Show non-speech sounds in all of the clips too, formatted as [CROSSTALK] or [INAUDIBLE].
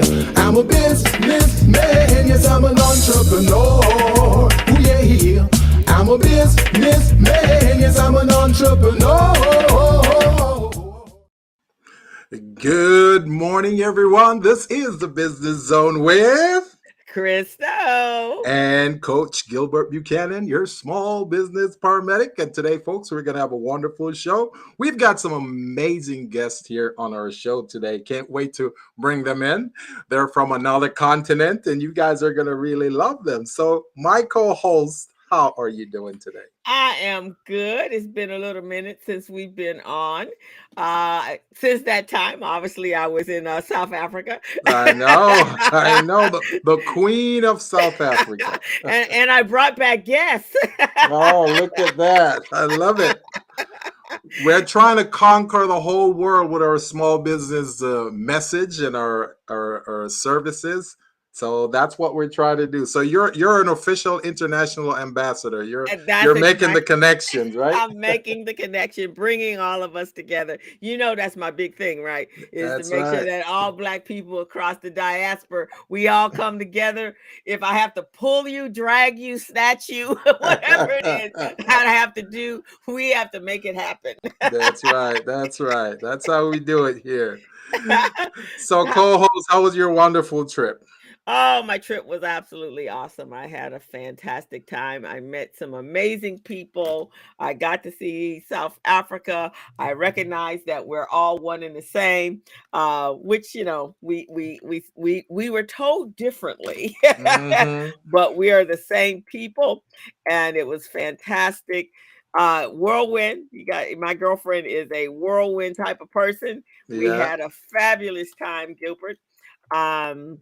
I'm a businessman, yes, I'm an entrepreneur. Ooh, yeah, I'm a businessman, yes, I'm an entrepreneur. Good morning, everyone. This is the Business Zone with Crystal. and Coach Gilbert Buchanan, your small business paramedic. And today, folks, we're going to have a wonderful show. We've got some amazing guests here on our show today. Can't wait to bring them in. They're from another continent, and you guys are going to really love them. So, my co host, how are you doing today? I am good. It's been a little minute since we've been on. Uh, since that time, obviously, I was in uh, South Africa. I know, [LAUGHS] I know, the, the queen of South Africa. [LAUGHS] and, and I brought back guests. oh, look at that. I love it. We're trying to conquer the whole world with our small business uh, message and our, our, our services. So that's what we're trying to do. So you're you're an official international ambassador. You're you're making the connections, right? I'm making the connection, bringing all of us together. You know, that's my big thing, right? Is That's to make right. sure that all Black people across the diaspora, we all come together. If I have to pull you, drag you, snatch you, [LAUGHS] whatever it is, I [LAUGHS] have to do, we have to make it happen. That's right. That's right. That's how we do it here. [LAUGHS] So, co-host, how was your wonderful trip? Oh, my trip was absolutely awesome. I had a fantastic time. I met some amazing people. I got to see South Africa. I recognized that we're all one and the same, uh, which you know we we we we we were told differently, Mhm. [LAUGHS] but we are the same people, and it was fantastic. Uh, whirlwind. You got my girlfriend is a whirlwind type of person. We had a fabulous time, Gilbert. Um,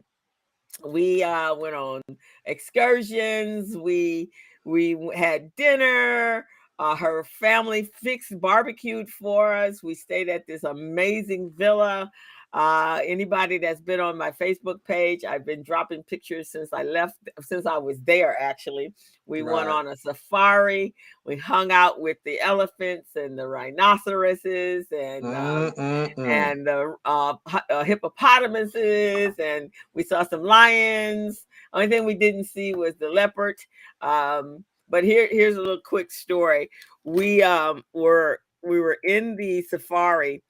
we uh went on excursions we we had dinner uh her family fixed barbecued for us we stayed at this amazing villa uh anybody that's been on my facebook page i've been dropping pictures since i left since i was there actually we went on a safari we hung out with the elephants and the rhinoceroses and Mm-mm-mm. and the uh, uh, hippopotamuses, and we saw some lions. Only thing we didn't see was the leopard. Um, but here, here's a little quick story. We um, were we were in the safari,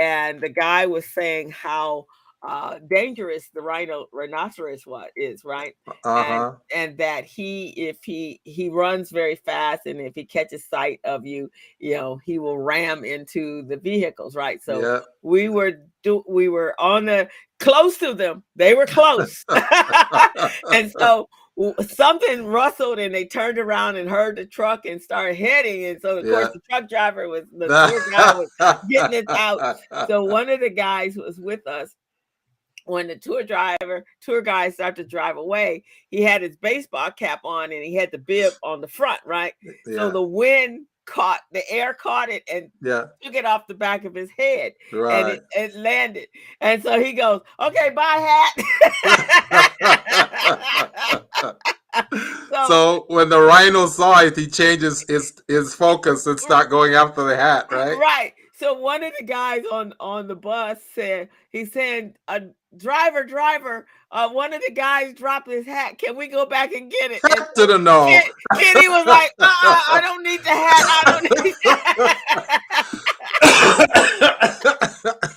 and the guy was saying how uh, dangerous the rhino rhinoceros was is right uh-huh. and that he if he he runs very fast and if he catches sight of you you know he will ram into the vehicles right so yeah. we were do we were on the close to them they were close [LAUGHS] [LAUGHS] and so something rustled and they turned around and heard the truck and started heading and so of Yeah. course the truck driver was [LAUGHS] the tour was getting it out. so [LAUGHS] one of the guys was with us when the tour driver tour guide started to drive away he had his baseball cap on and he had the bib on the front right so the wind caught the air caught it and yeah. took it off the back of his head and it, it landed. And so he goes okay bye hat. [LAUGHS] So, so when the rhino saw it, he changes his his focus. And start going after the hat, right? right. So one of the guys on on the bus said he said uh, driver driver uh one of the guys dropped his hat can we go back and get it And to the no. Kid- Kitty was like, uh, I don't need the hat. I don't need the hat. [LAUGHS]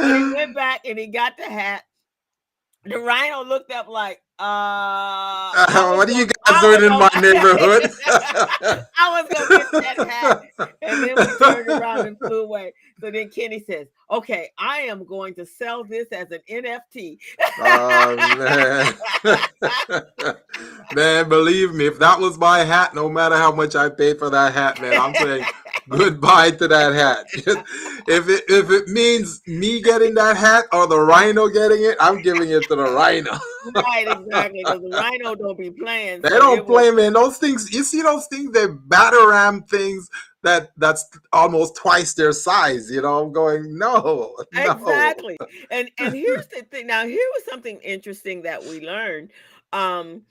He went back and he got the hat. The rhino looked up like, uh, was what are you guys doing in my neighborhood? [LAUGHS] I was gonna get that hat. And then we turned around and flew away. So then Kenny says, Okay, I am going to sell this as an NFT. oh man. [LAUGHS] man, believe me, if that was my hat, no matter how much I paid for that hat, man, I'm saying [LAUGHS] goodbye to that hat. [LAUGHS] if it if it means me getting that hat or the rhino getting it, I'm giving it to the rhino. [LAUGHS] right, exactly. Because the rhino don't be playing. They so don't it was- play, man. Those things, you see those things, they batter ram things that that's almost twice their size. You know, I'm going, no, no. exactly and and here's the thing now here was something interesting that we learned um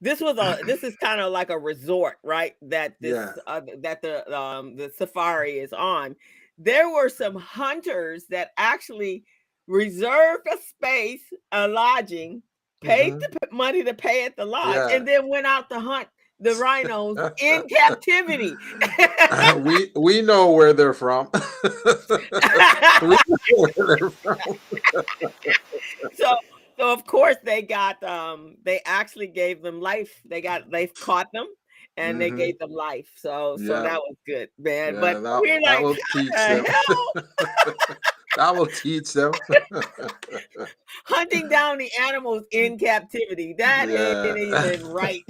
this was a [LAUGHS] this is kind of like a resort right that this Yeah. uh, that the um the safari is on there were some hunters that actually reserved a space, a lodging, paid Mhm. the money to pay at the lodge, Yeah. and then went out to hunt the rhinos in captivity. [LAUGHS] we we know where they're from. [LAUGHS] we know where they're from. so so of course they got um they actually gave them life they got they caught them and they Mhm. gave them life so so Yeah. that was good man Yeah, but that, we're that like will teach the them. [LAUGHS] [LAUGHS] that will teach them. [LAUGHS] hunting down the animals in captivity that ain't Yeah. even right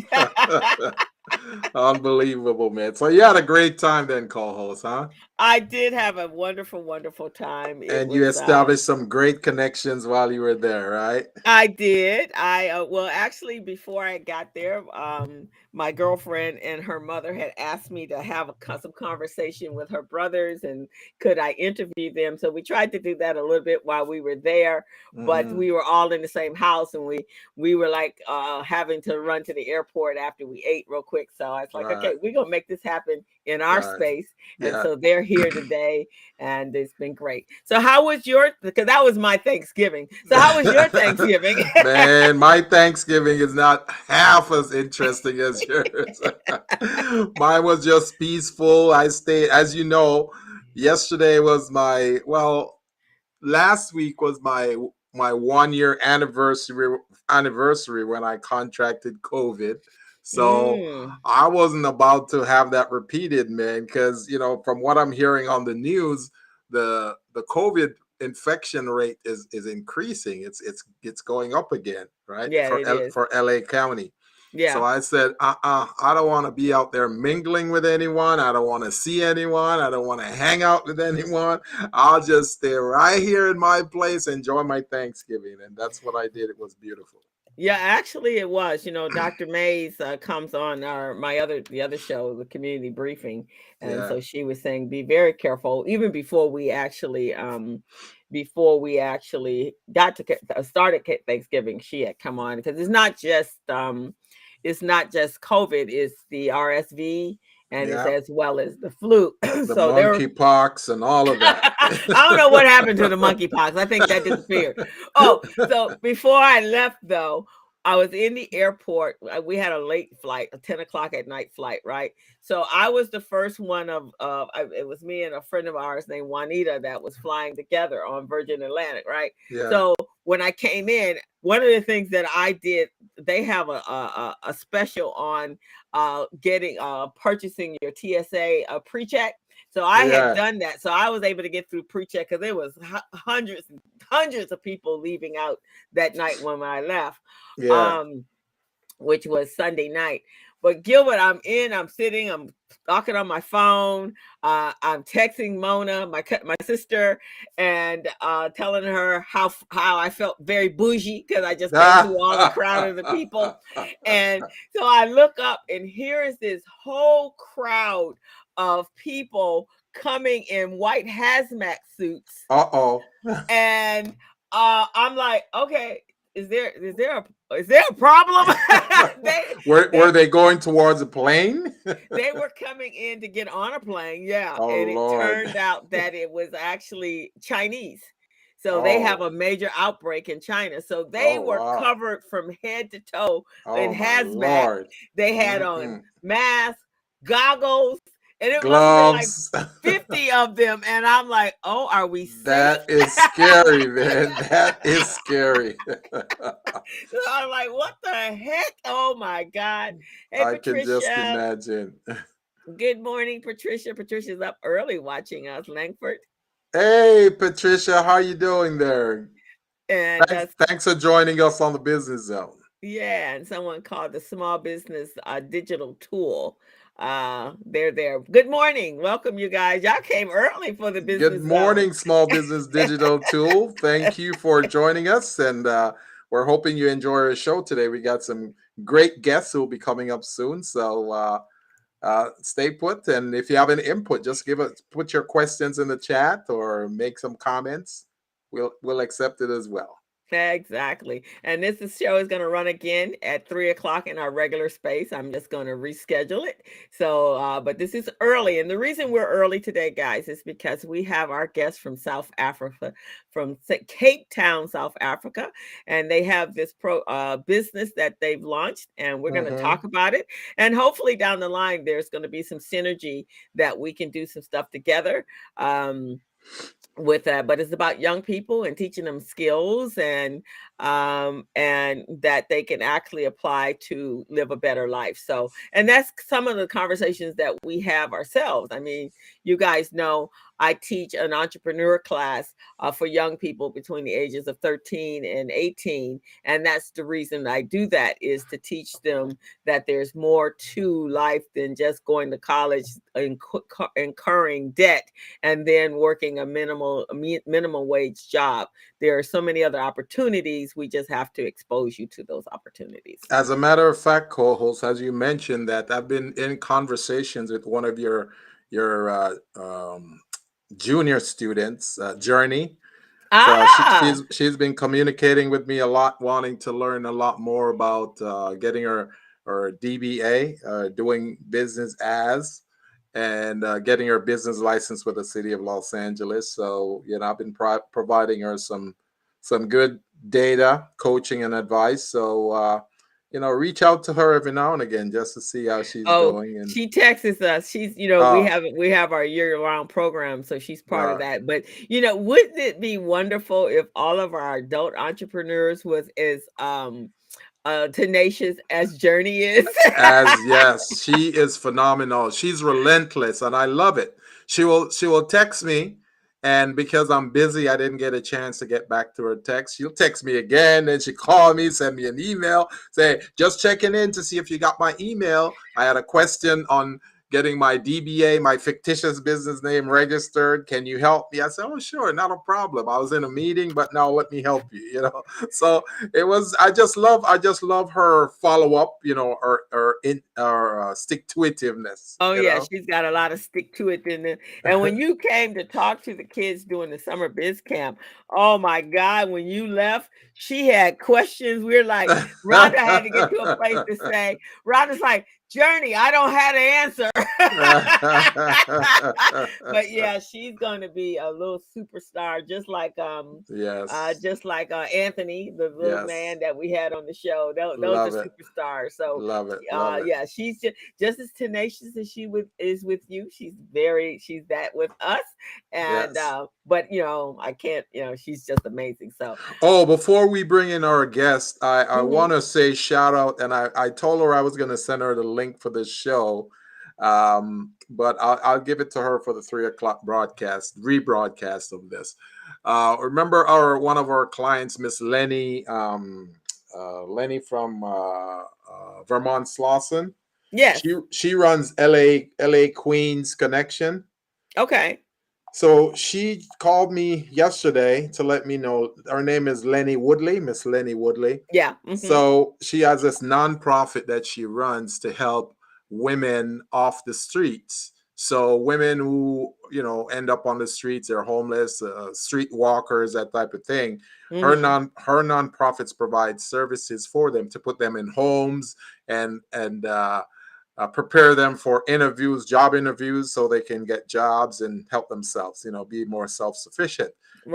Unbelievable, man. So you had a great time then, co-host, huh? i did have a wonderful wonderful time It and you uh, established some great connections while you were there, right? I did. I uh, well, actually, before I got there, um, my girlfriend and her mother had asked me to have a some conversation with her brothers, and could I interview them? So we tried to do that a little bit while we were there, but Mhm. we were all in the same house, and we we were like uh, having to run to the airport after we ate real quick. So I was like, okay, we're gonna make this happen in our Right. space, and Yeah. so they're here today, and it's been great. So how was your? Because that was my Thanksgiving. So how was your Thanksgiving? [LAUGHS] Man, my Thanksgiving is not half as interesting as [LAUGHS] yours. [LAUGHS] Mine was just peaceful. I stayed, as you know, yesterday was my well, last week was my my one year anniversary anniversary when I contracted COVID. So Mm, I wasn't about to have that repeated, man, because you know, from what I'm hearing on the news, the the COVID infection rate is is increasing. It's it's it's going up again, right? Yeah, for L- for LA County. yeah. So I said, uh-uh, I don't want to be out there mingling with anyone. I don't want to see anyone. I don't want to hang out with anyone. I'll just stay right here in my place, enjoy my Thanksgiving. And that's what I did. It was beautiful. Yeah, actually, it was. You know, [CLEARS THROAT] Dr. Mays uh, comes on our my other the other show, the community briefing, and Yeah. so she was saying, be very careful. Even before we actually, um, before we actually got to uh, started Thanksgiving, she had come on because it's not just um, it's not just COVID, it's the RSV and Yeah. it's as well as the flu. [CLEARS THROAT] The so monkeypox and all of that. I don't know what happened to the monkeypox. I think that disappeared. Oh, so before I left though, I was in the airport. uh, We had a late flight, a 10 o'clock at night flight, right? So I was the first one of uh I, it was me and a friend of ours named Juanita that was flying together on Virgin Atlantic, right? Yeah. So when I came in, one of the things that I did, they have a, a- a special on uh getting uh purchasing your TSA uh, pre-check. So I Yeah. had done that. So I was able to get through pre-check because there was hu- hundreds hundreds of people leaving out that night when I left yeah. um, which was Sunday night. But Gilbert, I'm in, I'm sitting, I'm talking on my phone, uh, I'm texting Mona, my my sister, and uh, telling her how how I felt very bougie because I just came through all the crowd of the people. And [LAUGHS] so I look up, and here is this whole crowd of people coming in white hazmat suits Uh oh. [LAUGHS] and uh i'm like okay is there is there a is there a problem [LAUGHS] [LAUGHS] they Were, they- were they going towards a plane? [LAUGHS] they were coming in to get on a plane yeah Oh, and it Lord. turned out that it was actually chinese so they oh. have Oh. a major outbreak in china so they Oh, were wow. covered from head to toe Oh, in my hazmat. Lord. they had Mm-mm. on masks goggles and it was like Gloves. [LAUGHS] 50 of them and i'm like oh are we safe? That is scary, man. That is scary. [LAUGHS] So I'm like, what the heck? Oh my God. Hey, I can just imagine. Good morning, Patricia. Patricia's up early watching us, Langford. Hey, Patricia, how you doing there? And Thanks, uh, thanks for joining us on the Business Zone. yeah, and someone called the Small Business uh, Digital Tool. Uh, they're there. Good morning. Welcome, you guys. Y'all came early for the business. Good morning, Small Business [LAUGHS] Digital Tool. Thank you for joining us, and uh, we're hoping you enjoy our show today. We got some great guests who will be coming up soon, so uh, uh, stay put. And if you have any input, just give us put your questions in the chat or make some comments. We'll we'll accept it as well. Exactly. And this is, show is going to run again at three o'clock in our regular space. I'm just going to reschedule it. So, uh, but this is early. And the reason we're early today, guys, is because we have our guest from South Africa, from Cape Town, South Africa. And they have this pro uh, business that they've launched, and we're going to Mhm. talk about it. And hopefully, down the line, there's going to be some synergy that we can do some stuff together. Um, with that but it's about young people and teaching them skills and um and that they can actually apply to live a better life. So and that's some of the conversations that we have ourselves. I mean you guys know i teach an entrepreneur class uh, for young people between the ages of 13 and 18 and that's the reason i do that is to teach them that there's more to life than just going to college inc- incurring debt and then working a minimal a minimum wage job. There are so many other opportunities we just have to expose you to those opportunities As a matter of fact, co-host, as you mentioned that I've been in conversations with one of your your uh, um, junior students, uh, Journey. So she, ah she's she's been communicating with me a lot, wanting to learn a lot more about uh, getting her her DBA, uh, doing business as, and uh, getting her business license with the city of Los Angeles. So you know, I've been pro- providing her some some good data, coaching, and advice. So uh, you know, reach out to her every now and again just to see how she's oh doing. And she texts us she's you know we oh, have we have our year-round program so she's part of that but you know wouldn't it be wonderful if all of our adult entrepreneurs was as um uh tenacious as journey is As [LAUGHS] yes, she is phenomenal. She's relentless, and I love it. She will she will text me, and because I'm busy, I didn't get a chance to get back to her text. She'll text me again, then she call me, send me an email, say just checking in to see if you got my email. I had a question on getting my DBA, my fictitious business name registered. Can you help me? I said, oh sure, not a problem. I was in a meeting, but now let me help you. You know, [LAUGHS] so it was i just love i just love her follow-up you know or or in or uh, stick to itiveness Oh yeah, know she's got a lot of stick to it in there. And when [LAUGHS] you came to talk to the kids during the summer biz camp, oh my God, when you left, she had questions. We are like, Rhonda had to get to a place to say, Rhonda's like, Journey, I don't have the answer. [LAUGHS] [LAUGHS] but yeah, she's going to be a little superstar, just like um, uh, yes just like uh, Anthony, the little yes. man that we had on the show. Those, those are it. superstars. So love it. uh love it. yeah she's just, just as tenacious as she with is with you. She's very she's that with us. And yes. uh but you know i can't you know she's just amazing. So oh before we bring in our guest i i mhm. want to say shout out and i i told her i was going to send her the link for this show. Um but I'll, I'll give it to her for the three o'clock broadcast rebroadcast of this. Uh remember our one of our clients miss lenny um uh lenny from uh, uh vermont slauson? Yes. She she runs la la queens connection. Okay so she called me yesterday to let me know her name is lenny woodley miss lenny woodley yeah hmm so she has this nonprofit that she runs to help women off the streets. So women who you know end up on the streets, they're homeless, uh, street walkers, that type of thing. Her hmm non her nonprofits provide services for them to put them in homes and and uh, uh, prepare them for interviews, job interviews, so they can get jobs and help themselves. You know, be more self sufficient.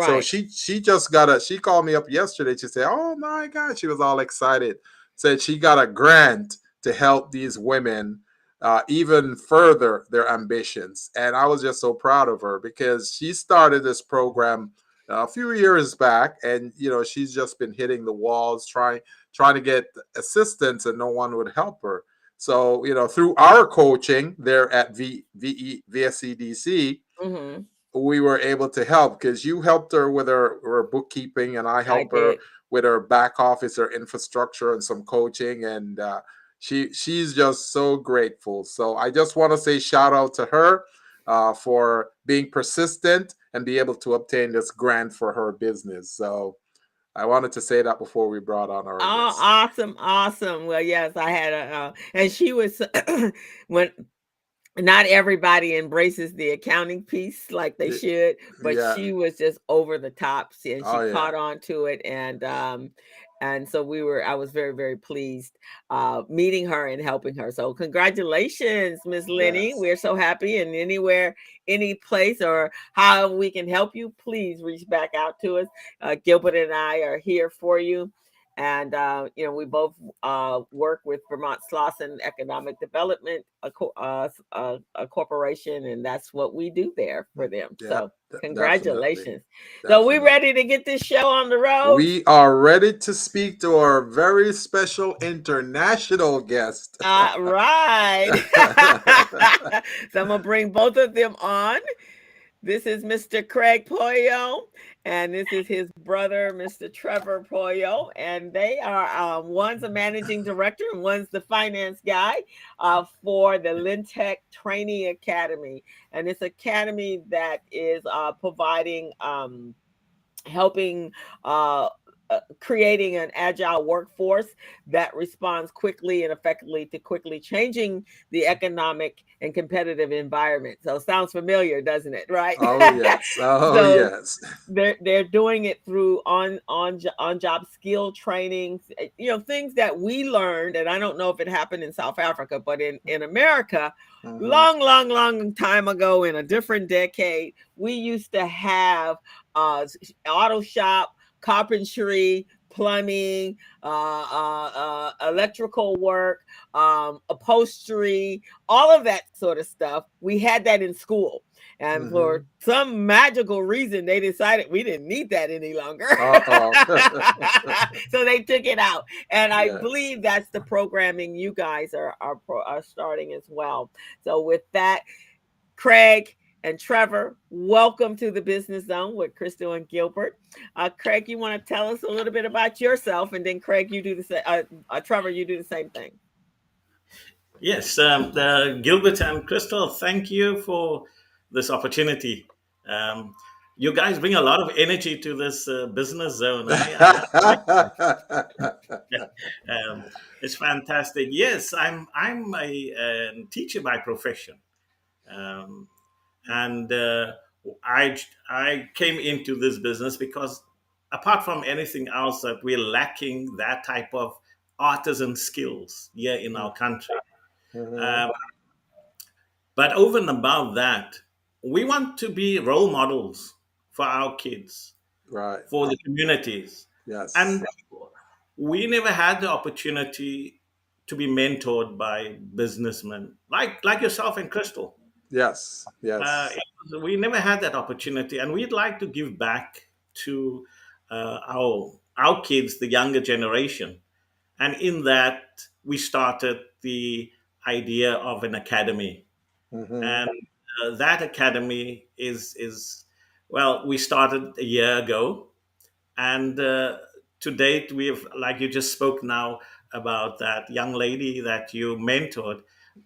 So she she just got a she called me up yesterday. She said, "Oh my God," she was all excited. Said she got a grant to help these women uh, even further their ambitions, and I was just so proud of her because she started this program uh, a few years back, and you know she's just been hitting the walls trying trying to get assistance, and no one would help her. So you know through our coaching there at v, VE, VSCDC, hmm we were able to help because you helped her with her, her bookkeeping and I i helped her with her back office, her infrastructure and some coaching and uh, she she's just so grateful. So I just want to say shout out to her uh, for being persistent and be able to obtain this grant for her business. So I wanted to say that before we brought on our oh guest. awesome awesome well yes i had a uh, and she was [CLEARS THROAT] when not everybody embraces the accounting piece like they should, but Yeah. she was just over the top and she Oh, yeah. caught on to it. And um, and so we were, I was very, very pleased uh meeting her and helping her. So congratulations, Miss Lenny. Yes. We're so happy. And anywhere, any place or how we can help you, please reach back out to us. Uh, Gilbert and I are here for you. And uh, you know, we both uh, work with Vermont Slauson Economic Development, a, co- uh, s- a, corporation, and that's what we do there for them. Yeah, so, congratulations! definitely, So, we ready to get this show on the road? We are ready to speak to our very special international guest. All right. [LAUGHS] so I'm gonna bring both of them on. This is Mr. Craig Poyo, and this is his brother, Mr. Trevor Poyo, and they are um, one's a managing director and one's the finance guy uh, for the Lentec Training Academy, and it's academy that is uh, providing um, helping uh, uh, creating an agile workforce that responds quickly and effectively to quickly changing the economic and competitive environment. So sounds familiar, doesn't it? Right? Oh [LAUGHS] yes. Oh So- yes. they're they're doing it through on on on job skill trainings eh, you know things that we learned and i don't know if it happened in south africa but in in america Mhm. long long long time ago in a different decade we used to have uh auto shop carpentry plumbing uh, uh, uh electrical work um upholstery all of that sort of stuff. We had that in school and for some magical reason they decided we didn't need that any longer. [LAUGHS] So they took it out and i Yeah. believe that's the programming you guys are are, are starting as well. So with that craig and trevor welcome to the business zone with crystal and gilbert uh, craig you want to tell us a little bit about yourself and then craig you do the same uh, uh, trevor you do the same thing Yes, um, Gilbert and Crystal, thank you for this opportunity. Um, you guys bring a lot of energy to this uh, business zone. I- I- [LAUGHS] um, it's fantastic. Yes, I'm I'm a, uh teacher by profession, um, and uh, I I came into this business because apart from anything else, that we're lacking that type of artisan skills here in our country. Mhm. Um, but over and above that, we want to be role models for our kids, right. for the communities. Yes. And we never had the opportunity to be mentored by businessmen like, like yourself and Crystal. Yes. Yes. Uh, was- we never had that opportunity, and we'd like to give back to uh, our our kids, the younger generation. And in that, we started the idea of an academy, Mhm. and uh, that academy is is well, we started a year ago, and uh, to date, we've like you just spoke now about that young lady that you mentored.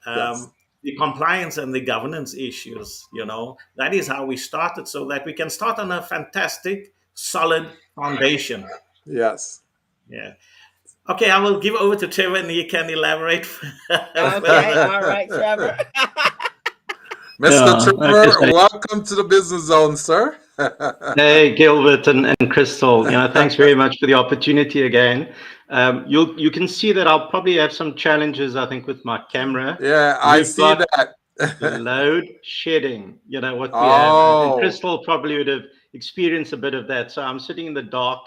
Um, Yes. The compliance and the governance issues you know? That is how we started so that we can start on a fantastic solid foundation. Yes. yeah. Okay i will give over to trevor and he can elaborate. Okay all right trevor [LAUGHS] Mr. Yeah, I Trooper, guess I- welcome to the business zone, sir. [LAUGHS] Hey, Gilbert and, and Crystal, you know, thanks very much for the opportunity again. Um, you you can see that I'll probably have some challenges, I think, with my camera. yeah, I We've see that. The [LAUGHS] load shedding, you know, what we have. Oh. And Crystal probably would have experienced a bit of that. So I'm sitting in the dark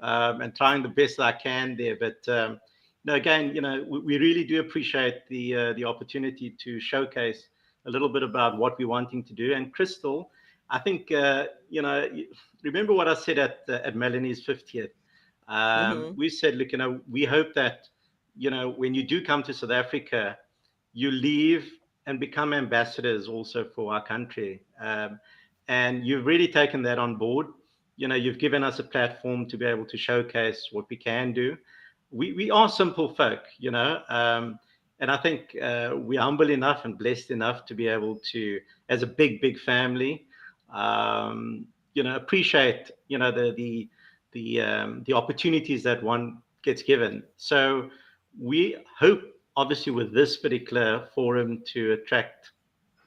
um, and trying the best I can there. But um, no, again, you know, we, we really do appreciate the uh, the opportunity to showcase a little bit about what we're wanting to do. And Crystal, I think uh, you know, remember what I said at uh, at Melanie's 50th. Um, Mhm. We said, look, you know, we hope that you know when you do come to South Africa, you leave and become ambassadors also for our country. Um, and you've really taken that on board. You know, you've given us a platform to be able to showcase what we can do. We we are simple folk, you know. Um, and I think uh, we're humble enough and blessed enough to be able to, as a big, big family, um, you know, appreciate, you know, the the the um, the opportunities that one gets given. So we hope, obviously, with this particular forum, to attract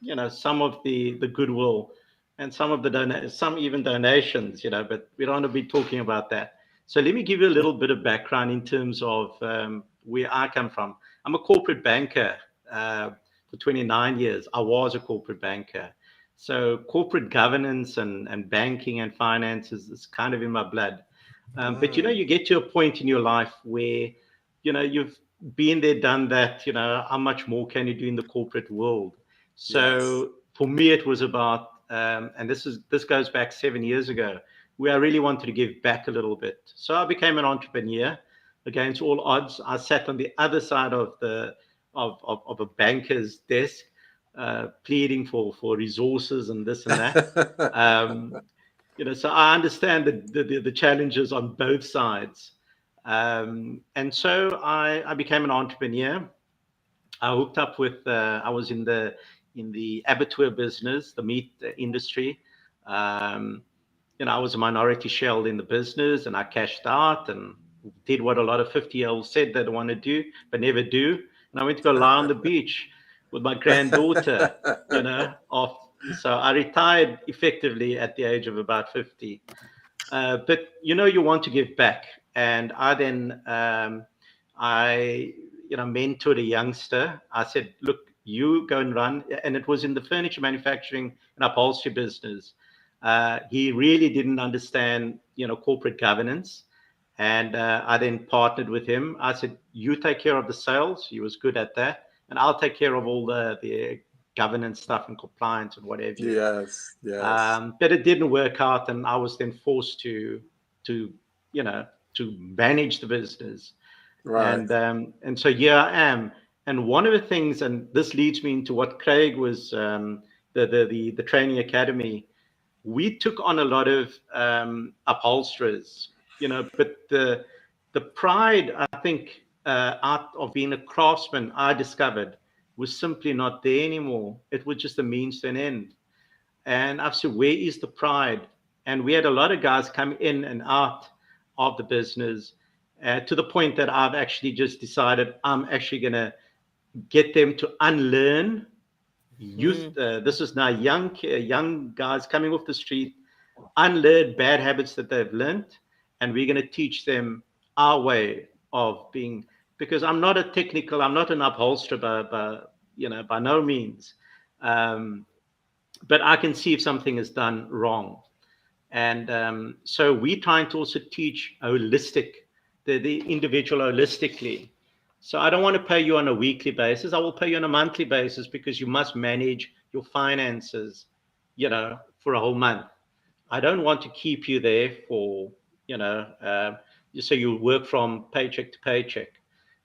you know some of the the goodwill and some of the don- some even donations, you know. But we don't want to be talking about that. So let me give you a little bit of background in terms of um, where I come from. I'm a corporate banker uh, for 29 years. I was a corporate banker. So corporate governance and, and banking and finances is kind of in my blood. Um, But you know, you get to a point in your life where, you know, you've been there, done that. You know, how much more can you do in the corporate world? So for me, it was about, um, and this is this goes back seven years ago, where I really wanted to give back a little bit. So I became an entrepreneur against all odds. I sat on the other side of the of, of, of a banker's desk, uh, pleading for for resources and this and that. [LAUGHS] um, you know, so I understand the, the, the challenges on both sides. Um, and so I, I became an entrepreneur. I hooked up with, uh, I was in the, in the abattoir business, the meat industry. Um, you know, I was a minority shareholder in the business and I cashed out and did what a lot of 50 year olds said they want to do, but never do. And I went to go lie on the [LAUGHS] beach with my granddaughter, you know, off so I retired effectively at the age of about 50. Uh, but you know, you want to give back. And I then, um, I, you know, mentored a youngster. I said, look, you go and run. And it was in the furniture manufacturing and upholstery business. Uh, he really didn't understand, you know, corporate governance. And uh, I then partnered with him. I said, you take care of the sales. He was good at that. And I'll take care of all the, the governance stuff and compliance and whatever. Yes, yes. Um, but it didn't work out, and I was then forced to to you know to manage the business. right. And um, and so here I am. And one of the things, and this leads me into what Craig was um, the, the the the training academy. We took on a lot of um, upholsterers, you know, but the the pride I think uh, out of being a craftsman, I discovered was simply not there anymore. It was just a means to an end. And I've said, where is the pride? And we had a lot of guys come in and out of the business uh, to the point that I've actually just decided I'm actually going to get them to unlearn youth. Uh, this is now young young guys coming off the street, unlearn bad habits that they've learned, and we're going to teach them our way of being because I'm not a technical, I'm not an upholsterer, by you know, by no means. Um, but I can see if something is done wrong. And um, so we're trying to also teach holistic, the, the individual holistically. So I don't want to pay you on a weekly basis. I will pay you on a monthly basis because you must manage your finances, you know, for a whole month. I don't want to keep you there for, you know, uh, so you work from paycheck to paycheck.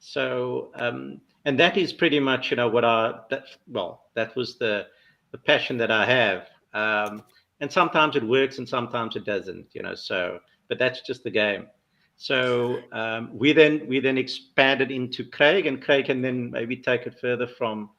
So, um, and that is pretty much, you know, what I, that, well, that was the, the passion that I have. Um, and sometimes it works and sometimes it doesn't, you know, so, but that's just the game. So um, we then we then expanded into Craig, and Craig can then maybe take it further from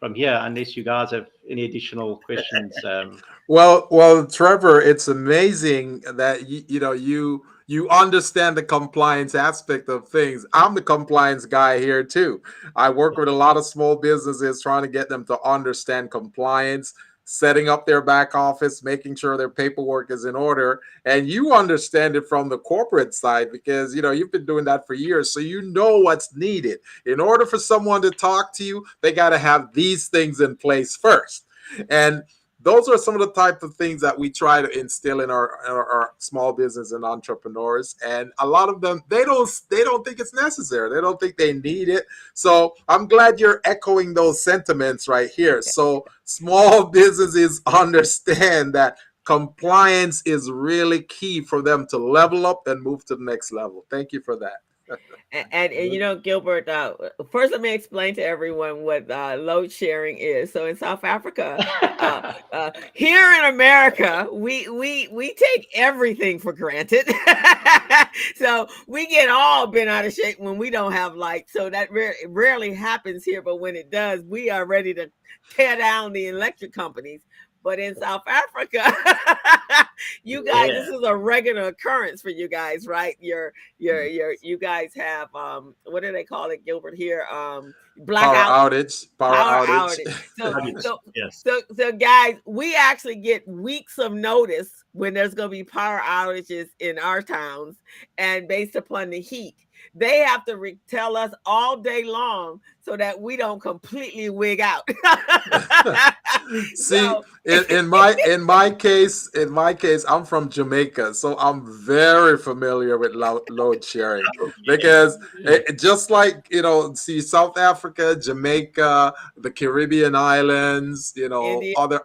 from here, unless you guys have any additional questions. [LAUGHS] Um, Well, well, Trevor, it's amazing that you, you know you you understand the compliance aspect of things. I'm the compliance guy here too. I work with a lot of small businesses trying to get them to understand compliance, setting up their back office, making sure their paperwork is in order. And you understand it from the corporate side because you know you've been doing that for years. So you know what's needed. In order for someone to talk to you, they got to have these things in place first. And those are some of the type of things that we try to instill in our, our, our, small business and entrepreneurs. And a lot of them they don't they don't think it's necessary. They don't think they need it. So i'm glad you're echoing those sentiments right here. So small [LAUGHS] businesses understand that compliance is really key for them to level up and move to the next level. Thank you for that and, and, and, you know, Gilbert, uh, first let me explain to everyone what uh, load sharing is. So in South Africa, uh, [LAUGHS] uh here in America, we we we take everything for granted. [LAUGHS] so we get all bent out of shape when we don't have light. So that rarely happens here, but when it does, we are ready to tear down the electric companies but in South Africa, [LAUGHS] you guys, Yeah. this is a regular occurrence for you guys, right? You're, you're, Mm-hmm. you're, guys have, um, what do they call it, Gilbert here? Um, Power blackout, outage. Power, power outage. outage. [LAUGHS] So, so, Yes. so, so, guys, we actually get weeks of notice when there's going to be power outages in our towns, and based upon the heat, they have to re- tell us all day long so that we don't completely wig out. [LAUGHS] See, So- in, in my in my case, in my case, I'm from Jamaica, so I'm very familiar with lo- load sharing oh, because it, it- just like you know, see South Africa, Jamaica, the Caribbean islands, you know, India. other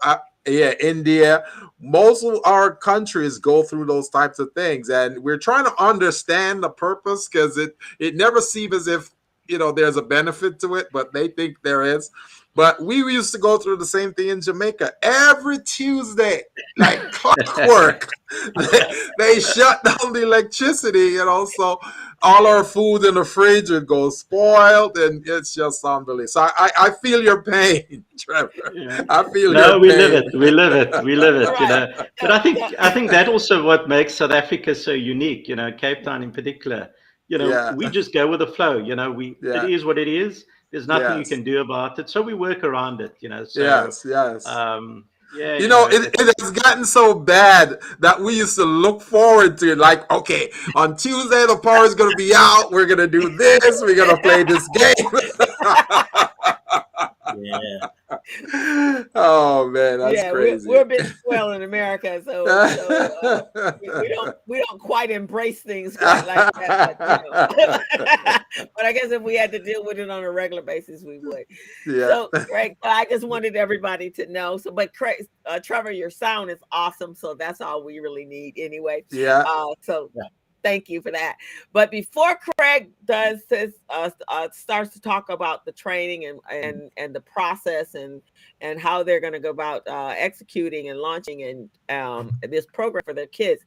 yeah, India. Most of our countries go through those types of things, and we're trying to understand the purpose because it it never seems as if you know there's a benefit to it, but they think there is. But we used to go through the same thing in Jamaica every Tuesday, like [LAUGHS] clockwork. they, they shut down the electricity, you know, so all our food in the fridge would go spoiled, and it's just unbelievable. So I, I, I feel your pain, [LAUGHS] Trevor. Yeah. I feel No, your we pain. live it. We live it. We live it. You know, [LAUGHS] but I think I think that also what makes South Africa so unique. You know, Cape Town in particular. You know, Yeah. we just go with the flow. You know, we Yeah. it is what it is. There's nothing Yes. you can do about it. So we work around it. You know. So, yes, yes. Um, yeah. you know, it, it has gotten so bad that we used to look forward to it. Like, okay, on Tuesday the power is going to be out. We're going to do this. We're going to play this game. [LAUGHS] Yeah. [LAUGHS] oh man, that's yeah, crazy. We're, we're a bit spoiled in America, so, so uh, we, we don't [LAUGHS] we don't quite embrace things quite like that. But, you know. [LAUGHS] but I guess if we had to deal with it on a regular basis, we would. yeah. So, Craig, I just wanted everybody to know. So, but Craig, uh, Trevor, your sound is awesome. So that's all we really need anyway. yeah. Uh, so Yeah. Thank you for that. But before Craig does this, uh, uh, starts to talk about the training and and and the process and and how they're going to go about uh, executing and launching and um, this program for their kids,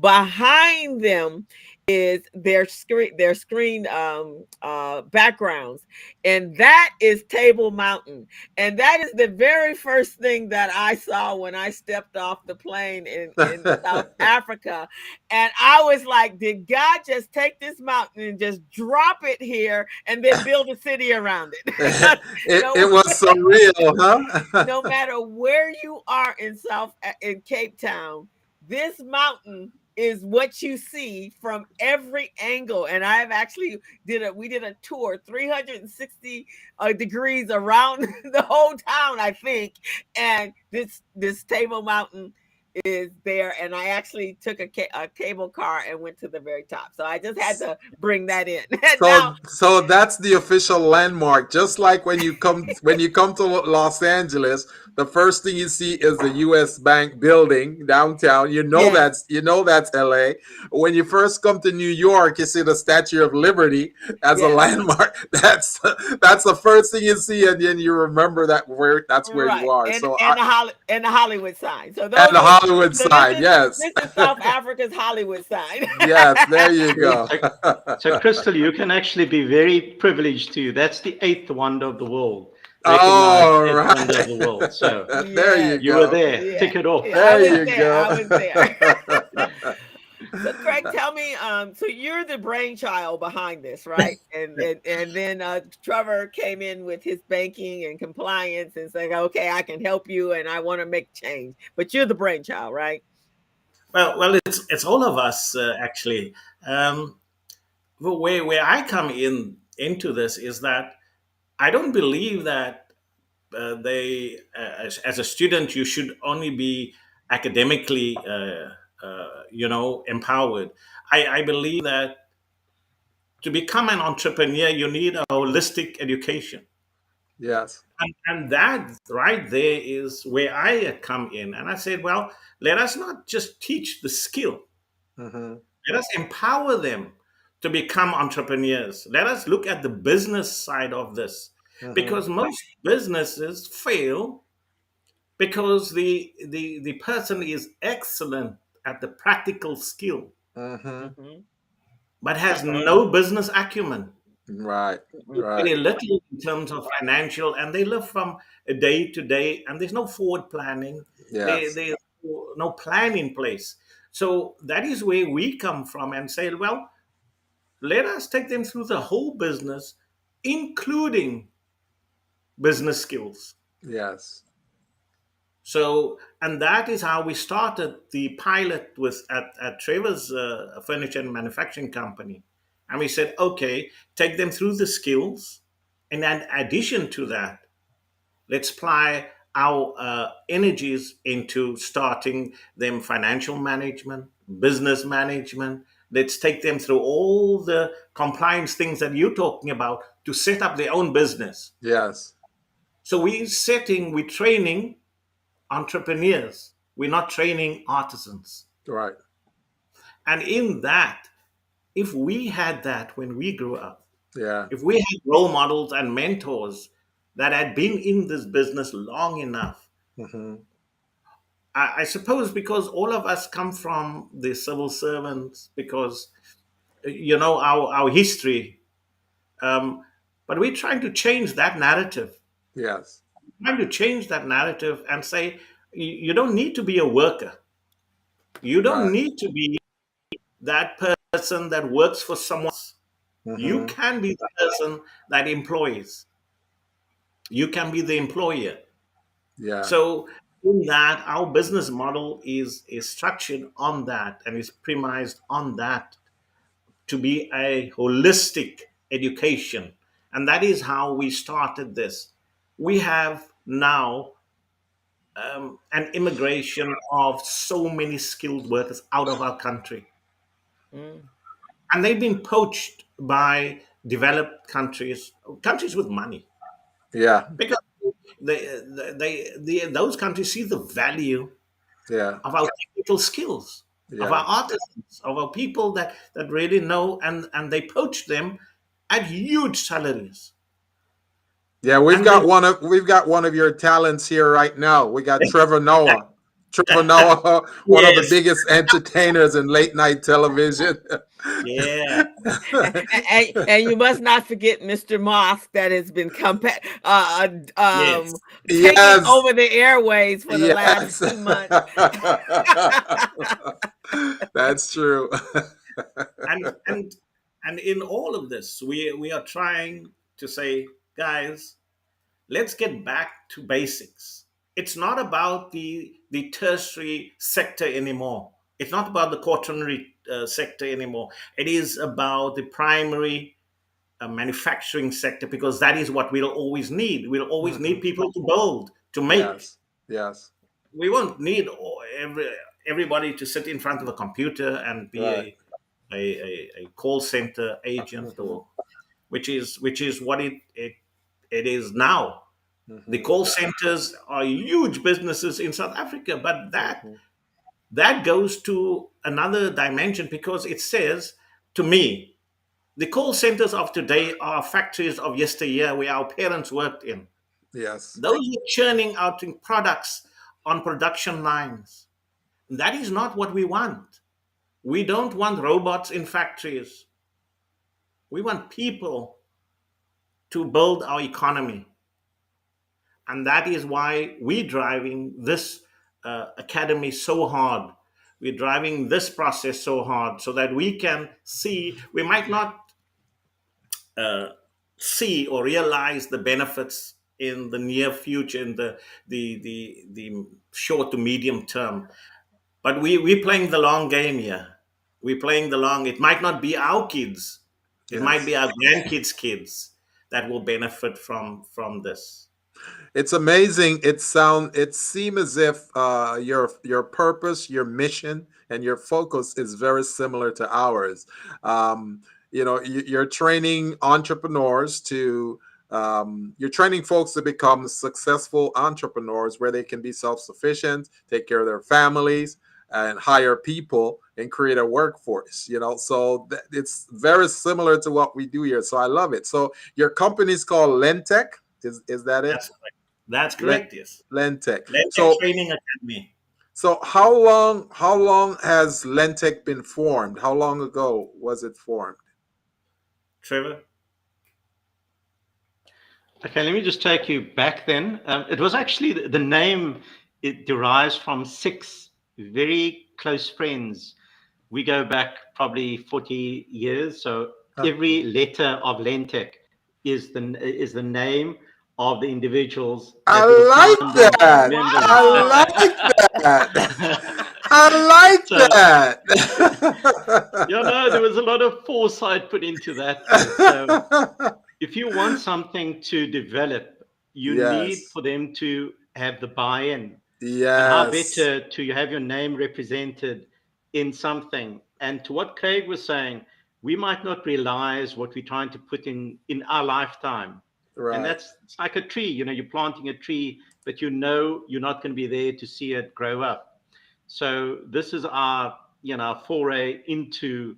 behind them is their screen their screen um, uh, backgrounds, and that is Table Mountain, and that is the very first thing that I saw when I stepped off the plane in, in South [LAUGHS] Africa, and I was like, did God just take this mountain and just drop it here and then build a city around it? [LAUGHS] it, [LAUGHS] no. it was surreal, huh? no matter where you are in South in Cape Town, this mountain is what you see from every angle. And i've actually did a we did a tour 360 uh, degrees around [LAUGHS] the whole town i think. And this this table mountain is there and i actually took a, ca- a cable car and went to the very top. So i just had to bring that in. [LAUGHS] So now, so that's the official landmark. Just like when you come when you come to los angeles the first thing you see is the us bank building downtown. You know Yes. that's you know that's la when you first come to new york you see the statue of liberty as a landmark. [LAUGHS] That's that's the first thing you see and then you remember that where that's where right, you are. And, so and, I, the Holly, and the hollywood sign. So those and the are- hollywood so this sign is- yes this is south africa's hollywood sign yes there you [LAUGHS] go So, Crystal, you can actually be very privileged too. That's the eighth wonder of the world. Oh, Recognized eighth right. wonder of the world. So [LAUGHS] there you you go were there. Yeah. Tick it off. Yeah, I There was you there, go. [LAUGHS] So Craig, tell me, um, so you're the brainchild behind this, right? [LAUGHS] And and, and then uh, Trevor came in with his banking and compliance and said, "Okay, I can help you, and I want to make change." But you're the brainchild, right? Well, well, it's it's all of us uh, actually. Um, the way where I come in into this is that I don't believe that uh, they, uh, as, as a student, you should only be academically, uh, you know, empowered. I, I believe that to become an entrepreneur, you need a holistic education. yes And, and that right there is where I come in. And I said, well, let us not just teach the skill, Mhm. let us empower them to become entrepreneurs. Let us look at the business side of this Mhm. because most businesses fail because the, the, the person is excellent at the practical skill Mhm. Mhm. but has no business acumen. right right very little in terms of financial, and they live from day to day, and there's no forward planning. Yes. There, there's no plan in place. So that is where we come from and say, well, let us take them through the whole business, including business skills. Yes. So, and that is how we started the pilot with at, at Trevor's uh, furniture and manufacturing company. And we said, okay, take them through the skills. And in addition to that, let's apply our uh, energies into starting them financial management, business management. Let's take them through all the compliance things that you're talking about to set up their own business. Yes. So we're setting, we're training entrepreneurs. We're not training artisans. Right. And in that, if we had that when we grew up, Yeah. if we had role models and mentors that had been in this business long enough, hmm I, I suppose because all of us come from the civil servants, because you know our our history, um, but we're trying to change that narrative. Yes. Trying to change that narrative and say you don't need to be a worker. You don't Right. need to be that person that works for someone. else. You mm-hmm. can be the person that employs. You can be the employer. Yeah. So in that, our business model is is structured on that and is premised on that to be a holistic education. And that is how we started this. We have now um, an immigration of so many skilled workers out of our country. Mm. And they've been poached by developed countries, countries with money. yeah. because they, they, they, those countries see the value Yeah. of our technical skills, of our artisans, of our people that, that really know, and, and they poach them at huge salaries. Yeah, we've And got they- one of we've got one of your talents here right now. We got [LAUGHS] Trevor Noah. Trevor [LAUGHS] Noah, one of the biggest entertainers in late night television. Yeah, [LAUGHS] and, and you must not forget Mr. Moss that has been compa- uh, uh, um, Yes. taking yes. over the airways for the last two months. That's true. and and and in all of this, we we are trying to say, guys, let's get back to basics. It's not about the the tertiary sector anymore. It's not about the quaternary uh, sector anymore. It is about the primary uh, manufacturing sector because that is what we'll always need. We'll always need people to build, to make. yes. Yes. We won't need all- every everybody to sit in front of a computer and be Right. a, a, a, a call center agent or which is which is what it it, it is now. The Mhm. call centers are huge businesses in South Africa, but that Mhm. that goes to another dimension because it says to me, the call centers of today are factories of yesteryear where our parents worked in. Yes. Those are churning out in products on production lines. That is not what we want. We don't want robots in factories. We want people to build our economy. And that is why we're driving this uh, academy so hard. We're driving this process so hard so that we can see, we might not uh, see or realize the benefits in the near future, in the, the, the, the short to medium term. But we, we're playing the long game here. We're playing the long, it might not be our kids, it Yes. might be our grandkids' kids that will benefit from from this. It's amazing. It sound it seems as if uh, your your purpose, your mission, and your focus is very similar to ours. Um, you know, you, you're training entrepreneurs to um, you're training folks to become successful entrepreneurs where they can be self-sufficient, take care of their families, and hire people and create a workforce. You know, so th- it's very similar to what we do here. So I love it. So your company is called Lentec. Is is that it? That's correct. That's correct. Yes. Lentec. Lentec So- Training Academy. So how long how long has Lentec been formed? How long ago was it formed? Trevor. Okay, let me just take you back then. Um, it was actually the, the name it derives from six very close friends. We go back probably 40 years. So every letter of Lentec is the is the name of the individuals. I like that. members. I like that. I like So- that. [LAUGHS] you know, there was a lot of foresight put into that. So if you want something to develop, you need for them to have the buy-in. And how better to have your name represented in something? And to what Craig was saying, we might not realize what we're trying to put in in our lifetime. Right. And that's it's like a tree. You know, you're planting a tree, but you know you're not going to be there to see it grow up. So this is our, you know, foray into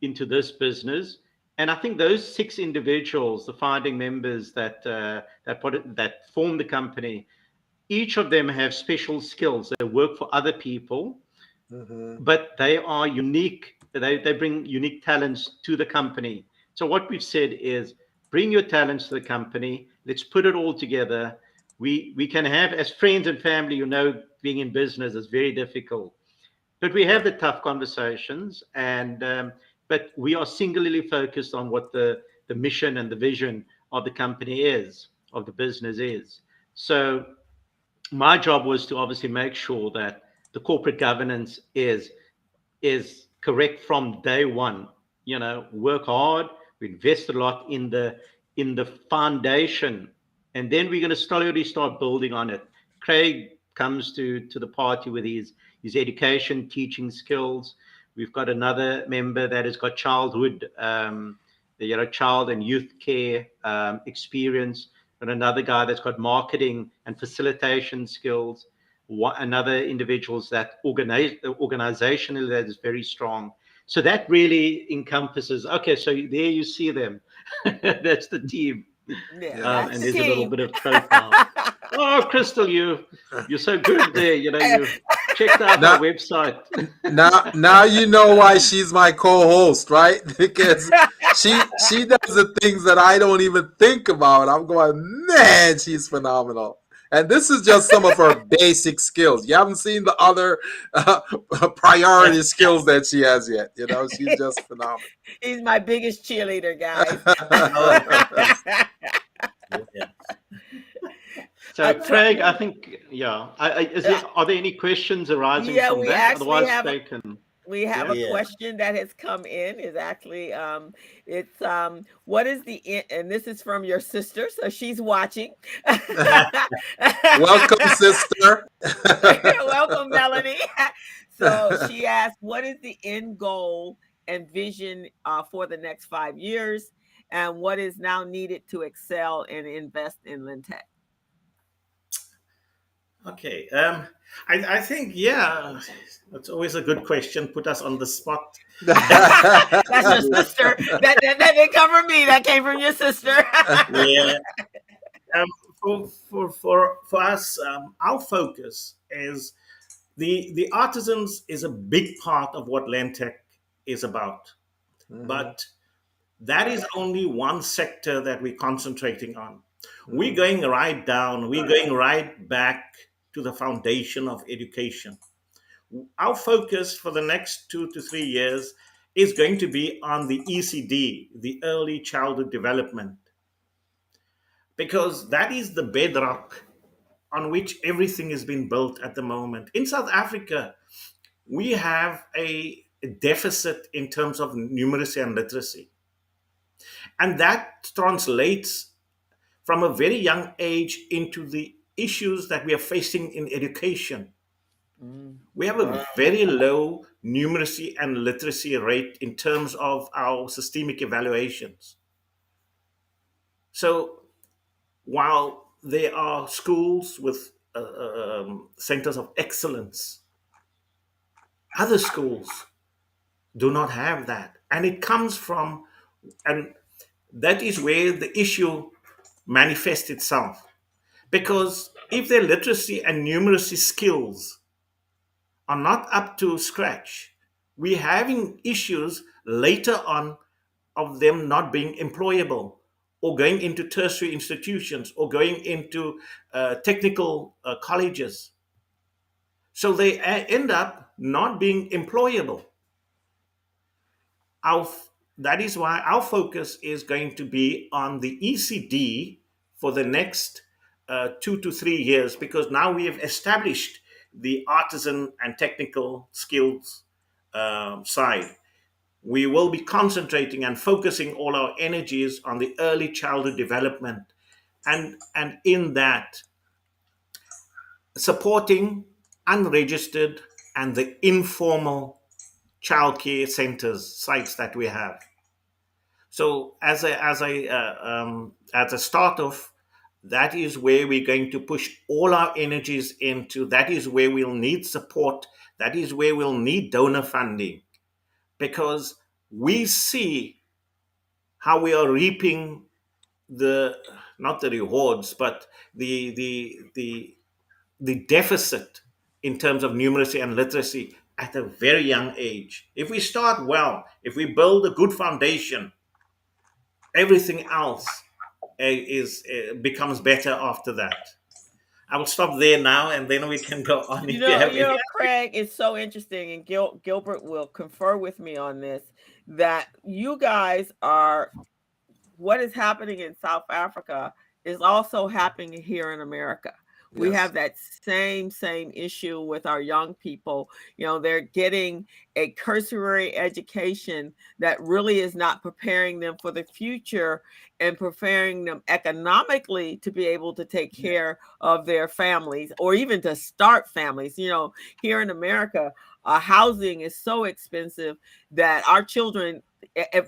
into this business. And I think those six individuals, the founding members that uh, that put it, that form the company, each of them have special skills. They work for other people, Mhm. but they are unique. They, they bring unique talents to the company. So what we've said is bring your talents to the company. Let's put it all together. We we can have as friends and family, you know, being in business is very difficult. But we have the tough conversations and um, but we are singularly focused on what the, the mission and the vision of the company is, of the business is. So my job was to obviously make sure that the corporate governance is is correct from day one. You know work hard we invest a lot in the in the foundation and then we're going to slowly start building on it. Craig comes to to the party with his his education teaching skills. We've got another member that has got childhood um you know child and youth care um, experience and another guy that's got marketing and facilitation skills one, another individuals that organize organizationally that is very strong. So that really encompasses okay so there you see them. [LAUGHS] That's the team. Yeah, Um, and the there's a little bit of profile. [LAUGHS] Oh crystal you you're so good there you know you checked out Now- our website. now now you know why she's my co-host right? [LAUGHS] Because she she does the things that i don't even think about. I'm going man she's phenomenal and this is just some of her [LAUGHS] basic skills. You haven't seen the other uh, [LAUGHS] priority skills that she has yet you know? She's just phenomenal. [LAUGHS] He's my biggest cheerleader, guys. So I'm craig i think yeah I, I, is there, are there any questions arising Yeah, from we that? actually otherwise have they can we have Yeah. a question that has come in is actually um it's um what is the in, and this is from your sister so she's watching welcome sister [LAUGHS] welcome melanie [LAUGHS] so she asked what is the end goal and vision uh, for the next five years and what is now needed to excel and invest in Lentec Okay. Um, I, I think, yeah, that's always a good question. Put us on the spot. [LAUGHS] that's your [LAUGHS] sister that, that, that didn't come from me that came from your sister yeah. [LAUGHS] Um, for, for, for, for us, um, our focus is the, the artisans is a big part of what Lentec is about. But that is only one sector that we're concentrating on. We're going right down, we're going right back to the foundation of education. Our focus for the next two to three years is going to be on the ECD, the early childhood development, because that is the bedrock on which everything has been built at the moment. In South Africa, we have a deficit in terms of numeracy and literacy. And that translates from a very young age into the issues that we are facing in education. We have a very low numeracy and literacy rate in terms of our systemic evaluations. So while there are schools with uh, um, centers of excellence, other schools do not have that. And it comes from, and that is where the issue manifests itself. Because if their literacy and numeracy skills are not up to scratch, we're having issues later on of them not being employable or going into tertiary institutions or going into uh, technical uh, colleges. So they end up not being employable. Our, that is why our focus is going to be on the ECD for the next uh, two to three years because now we have established the artisan and technical skills um, side. We will be concentrating and focusing all our energies on the early childhood development, and and in that, supporting unregistered and the informal childcare centers sites that we have. So as a as a uh, um, as a start of that is where we're going to push all our energies into. That is where we'll need support. That is where we'll need donor funding because we see how we are reaping the not the rewards but the the the the deficit in terms of numeracy and literacy at a very young age if we start well if we build a good foundation everything else is uh, becomes better after that. I will stop there now, and then we can go on. You know, you, know Craig, it's so interesting, and Gil- Gilbert will confer with me on this. That you guys are, what is happening in South Africa is also happening here in America. We have that same same issue with our young people. You know, they're getting a cursory education that really is not preparing them for the future and preparing them economically to be able to take care of their families or even to start families. You know, here in America, uh, housing is so expensive that our children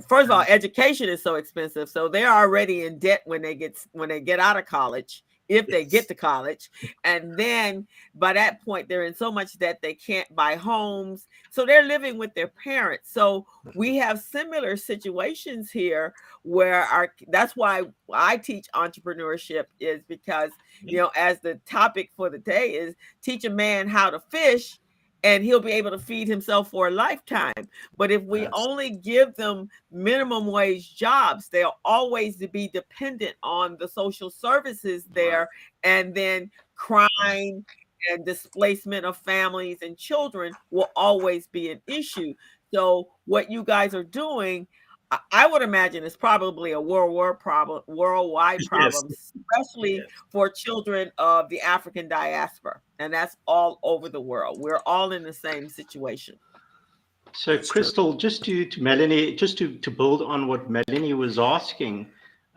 first of all education is so expensive so they're already in debt when they get when they get out of college if they get to college. And then by that point, they're in so much that they can't buy homes. So they're living with their parents. So we mm-hmm. have similar situations here where our that's why I teach entrepreneurship is because you mm-hmm. know as the topic for the day is teach a man how to fish and he'll be able to feed himself for a lifetime. But if we yes. only give them minimum wage jobs, they'll always be dependent on the social services there, and then crime and displacement of families and children will always be an issue. So what you guys are doing I would imagine it's probably a world war [LAUGHS] problem, worldwide problem, yes. especially yes. for children of the African diaspora, and that's all over the world. We're all in the same situation. So, that's Crystal, true. just to, to Melanie, just to, to build on what Melanie was asking,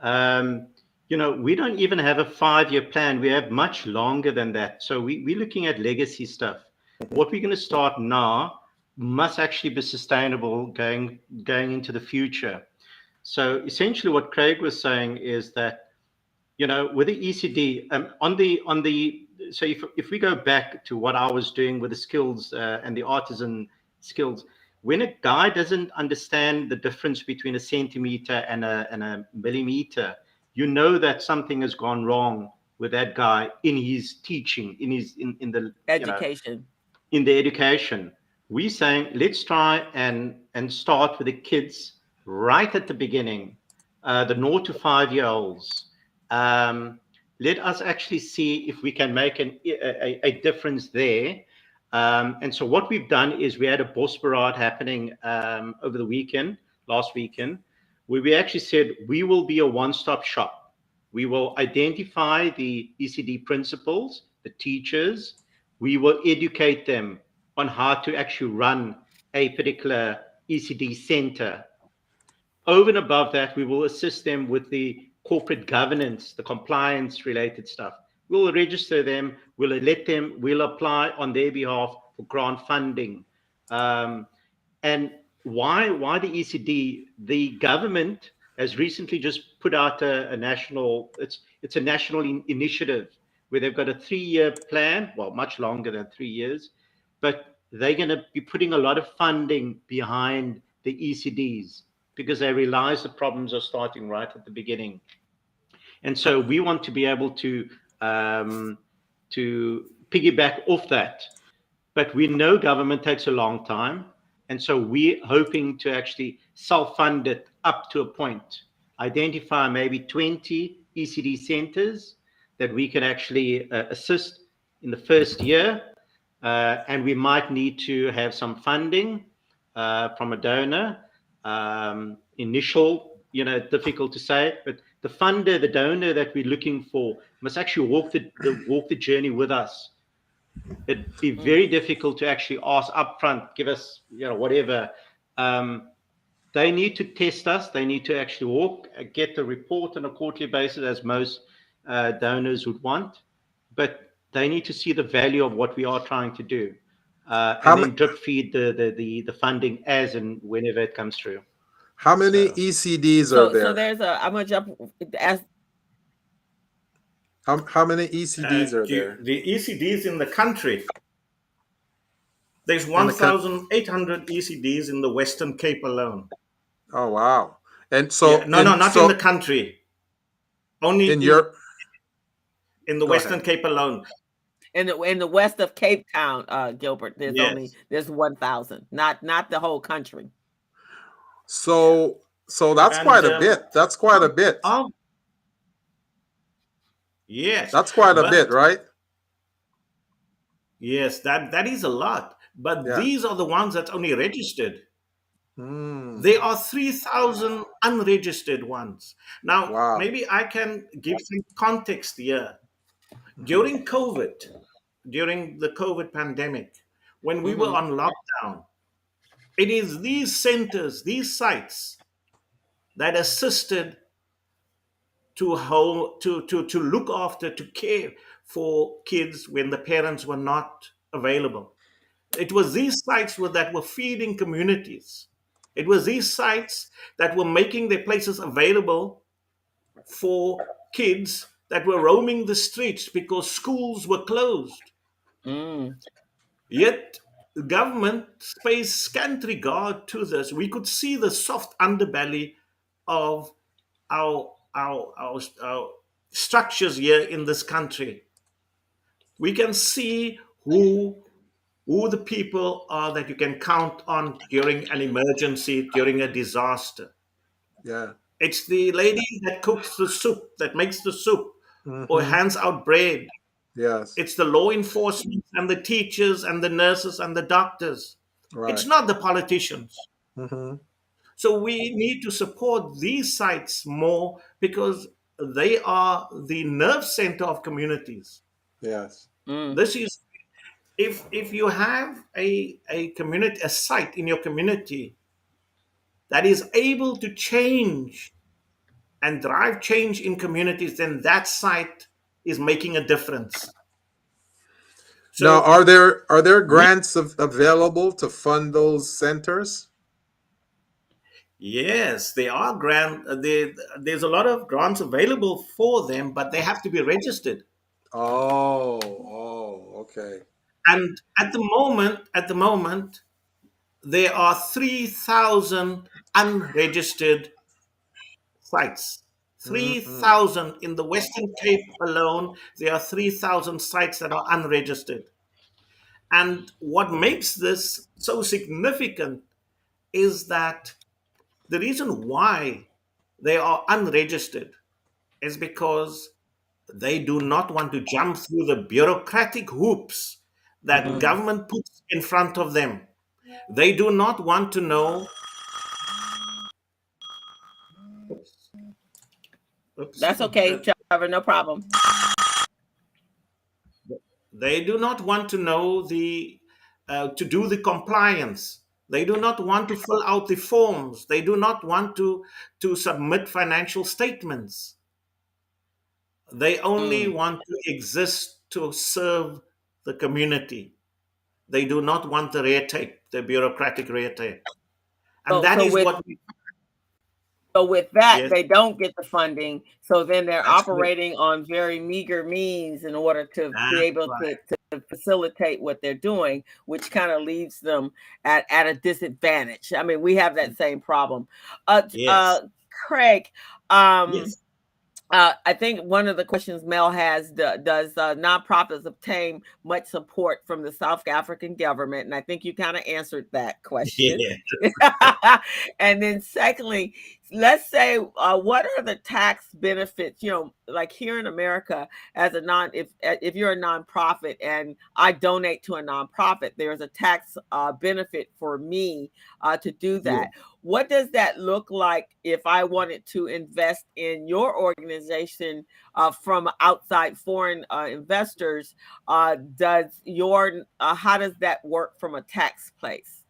um, you know, we don't even have a five-year plan. We have much longer than that. So we, we're looking at legacy stuff. What we're going to start now must actually be sustainable going going into the future. So essentially, what Craig was saying is that, you know, with the ECD um, on the on the so if if we go back to what I was doing with the skills uh, and the artisan skills, when a guy doesn't understand the difference between a centimeter and a and a millimeter, you know that something has gone wrong with that guy in his teaching, in his in in the education, you know, in the education we're saying let's try and and start with the kids right at the beginning, uh, the naught to five year olds. Um, let us actually see if we can make an, a, a difference there. Um, and so what we've done is we had a boss parade happening um, over the weekend, last weekend, where we actually said we will be a one-stop shop. We will identify the ECD principals, the teachers. We will educate them on how to actually run a particular ECD center. Over and above that, we will assist them with the corporate governance, the compliance related stuff. We'll register them, we'll let them, we'll apply on their behalf for grant funding. Um, and why, why the ECD? The government has recently just put out a, a national, it's, it's a national in, initiative where they've got a three-year plan, well, much longer than three years, but they're going to be putting a lot of funding behind the ECDs because they realize the problems are starting right at the beginning. And so we want to be able to um, to piggyback off that. But we know government takes a long time. And so we're hoping to actually self-fund it up to a point, identify maybe 20 ECD centers that we can actually uh, assist in the first year and we might need to have some funding uh, from a donor. Um, initial, you know, difficult to say, but the funder, the donor that we're looking for, must actually walk the, the walk the journey with us. It'd be very difficult to actually ask upfront, give us, you know, whatever. Um, they need to test us. They need to actually walk, uh, get the report on a quarterly basis, as most uh, donors would want. But they need to see the value of what we are trying to do, uh, How and then drip feed the, the the the funding as and whenever it comes through. How many So- ECDs So, are there? so there's a. I'm gonna jump. Ask, how, how many ECDs Uh, are you- there? The ECDs in the country. There's the coun- 1,800 ECDs in the Western Cape alone. Oh wow! And so Yeah, no, no, not so in the country. Only in Europe. in the Go Western ahead. Cape alone. In the in the west of Cape Town, uh, Gilbert, there's only there's one thousand, not not the whole country. so so that's And, quite a um, bit. That's quite a bit. Oh, yes. That's quite a bit, right? Yes, that that is a lot. But Yeah. these are the ones that's only registered. Mm. There are 3,000 unregistered ones. Now, Wow. maybe I can give some context here. During COVID, during the COVID pandemic, when we were mm-hmm. on lockdown, it is these centers, these sites that assisted to hold, to, to, to look after, to care for kids when the parents were not available. It was these sites that were feeding communities. It was these sites that were making their places available for kids that were roaming the streets because schools were closed. Mm. Yet the government pays scant regard to this. We could see the soft underbelly of our, our, our, our structures here in this country. We can see who who the people are that you can count on during an emergency, during a disaster. Yeah. It's the lady that cooks the soup, that makes the soup, or Mhm. hands out bread. Yes. It's the law enforcement and the teachers and the nurses and the doctors. right. It's not the politicians. Mhm. So we need to support these sites more because they are the nerve center of communities. Yes. Mm. This is if if you have a, a community a site in your community that is able to change and drive change in communities, then that site is making a difference. So now, are there are there grants av- available to fund those centers? Yes, there are grant. uh, They, there's a lot of grants available for them, but they have to be registered. Oh, oh, okay. And at the moment, at the moment, there are three thousand unregistered sites. Mm-hmm. Three thousand in the Western Cape alone. There are three thousand sites that are unregistered. And what makes this so significant is that the reason why they are unregistered is because they do not want to jump through the bureaucratic hoops that mm-hmm. government puts in front of them. They do not want to know. Oops. That's okay, Trevor. No problem. They do not want to know the uh, to do the compliance. They do not want to fill out the forms. They do not want to to submit financial statements. They only want to exist to serve the community. They do not want the red tape, the bureaucratic red tape. And So- that so is with- what we So with that, Yes. they don't get the funding. So then they're That's operating on very meager means in order to That's be able right. to, to facilitate what they're doing, which kind of leaves them at, at a disadvantage. I mean, we have that same problem. Uh, Yes. uh Craig, um, yes. uh, I think one of the questions Mel has do- does uh, nonprofits obtain much support from the South African government? And I think you kind of answered that [LAUGHS] question. Yeah. [LAUGHS] and then secondly, let's say uh, what are the tax benefits you know like here in america as a non if uh, if you're a nonprofit and i donate to a nonprofit there's a tax uh, benefit for me uh, to do that yeah. what does that look like if i wanted to invest in your organization uh, from outside foreign uh, investors does your how does that work from a tax place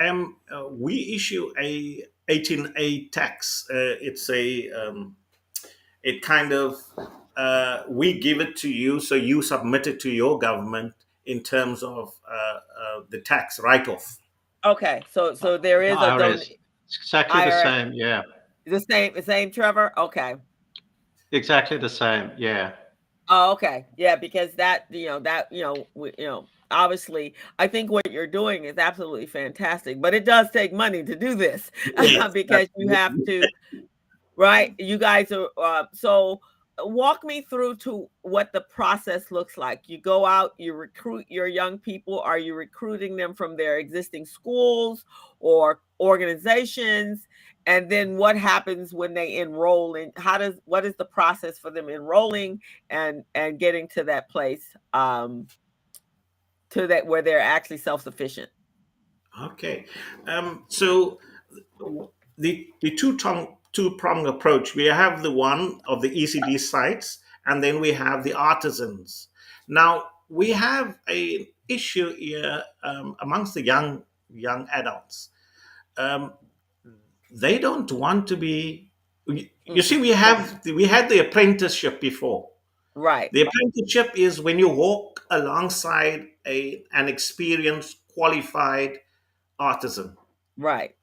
um, we issue a 18A tax. Uh, it's a um, it kind of uh, we give it to you, so you submit it to your government in terms of uh, uh the tax write-off. Okay, so so there is a don- exactly the same, yeah. The same, the same, Trevor. Okay. Exactly the same, yeah. Oh, okay, yeah, because that you know that you know we, you know obviously i think what you're doing is absolutely fantastic but it does take money to do this [LAUGHS] because you have to right? You guys are uh, so walk me through to what the process looks like. You go out you recruit your young people. Are you recruiting them from their existing schools or organizations and then what happens when they enroll in how does what is the process for them enrolling and and getting to that place um to that where they're actually self-sufficient? Okay um, so the the two two prong approach we have the one of the ecd sites and then we have the artisans. Now we have a issue here um, amongst the young young adults. Um, they don't want to be you mm. see we have we had the apprenticeship before right the apprenticeship is when you walk alongside a an experienced, qualified artisan. Right.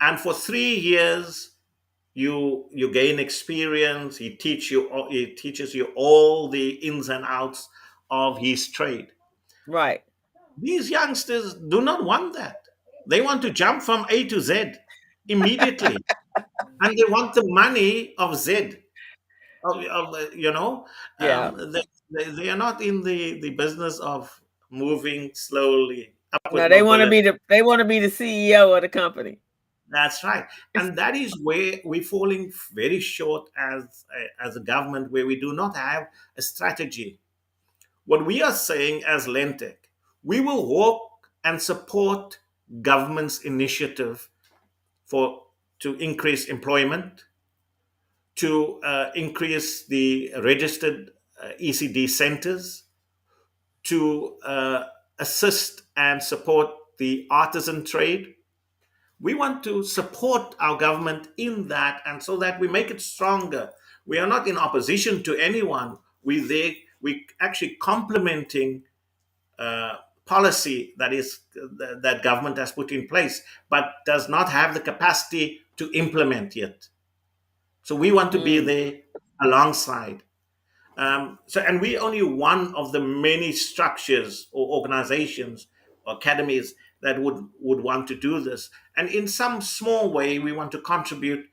And for three years, you you gain experience. He teach you he teaches you all the ins and outs of his trade. Right. These youngsters do not want that. They want to jump from A to Z immediately, and they want the money of Z. Of, of you know, yeah. Um, they, they, they are not in the, the business of moving slowly. No, they want to be the they want to be the CEO of the company. That's right, and that is where we're falling very short as a, as a government, where we do not have a strategy. What we are saying as Lentec, we will walk and support government's initiative for to increase employment, to uh, increase the registered uh, ECD centers to uh, assist and support the artisan trade. We want to support our government in that, and so that we make it stronger. We are not in opposition to anyone. We they we actually complementing uh, policy that is that government has put in place, but does not have the capacity to implement yet. So we want to be mm. there alongside. Um, so, and we only one of the many structures or organizations or academies that would would want to do this. And in some small way, we want to contribute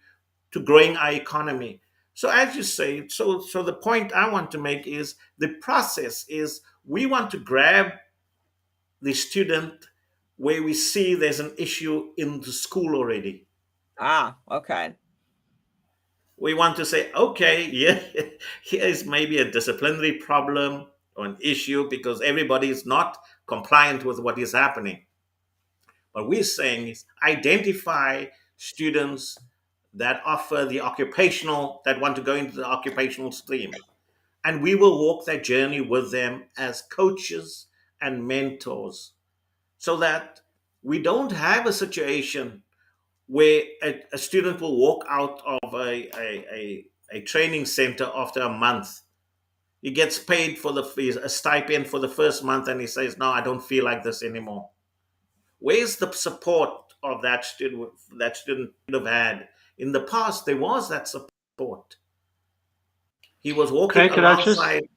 to growing our economy. So, as you say, so so the point I want to make is the process is we want to grab the student where we see there's an issue in the school already. Ah, okay we want to say, okay, [LAUGHS] yeah, here is maybe a disciplinary problem or an issue because everybody is not compliant with what is happening. What we're saying is identify students that offer the occupational, that want to go into the occupational stream. And we will walk that journey with them as coaches and mentors so that we don't have a situation where a, a student will walk out of a, a, a, a, training center after a month. He gets paid for the fees, a stipend for the first month, and he says, No, I don't feel like this anymore. Where's the support of that student that student would have had? In the past, there was that support. He was walking Craig, alongside.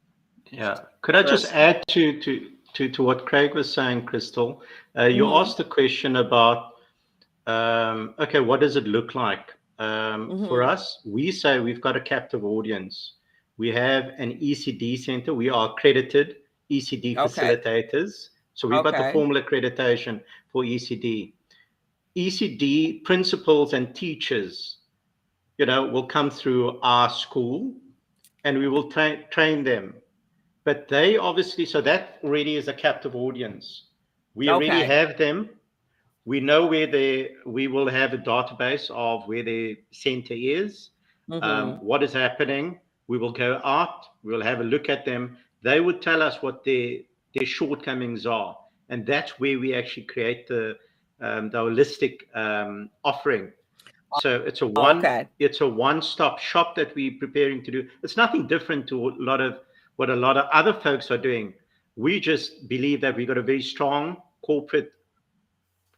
Just, yeah. Could I just add to, to, to, to what Craig was saying, Crystal? Uh, you mm. asked a question about um, okay, what does it look like? Um, mm-hmm. For us, we say we've got a captive audience. We have an ECD center. We are accredited ECD okay. facilitators. So we've okay. got the formal accreditation for ECD. ECD principals and teachers, you know, will come through our school and we will tra- train them. But they obviously, so that already is a captive audience. We already have them. We know where they, we will have a database of where their center is, Mhm. um, what is happening. We will go out, we'll have a look at them. They would tell us what their, their shortcomings are. And that's where we actually create the, um, the holistic um, offering. So it's a one okay. it's a one-stop shop that we're preparing to do. It's nothing different to a lot of what a lot of other folks are doing. We just believe that we've got a very strong corporate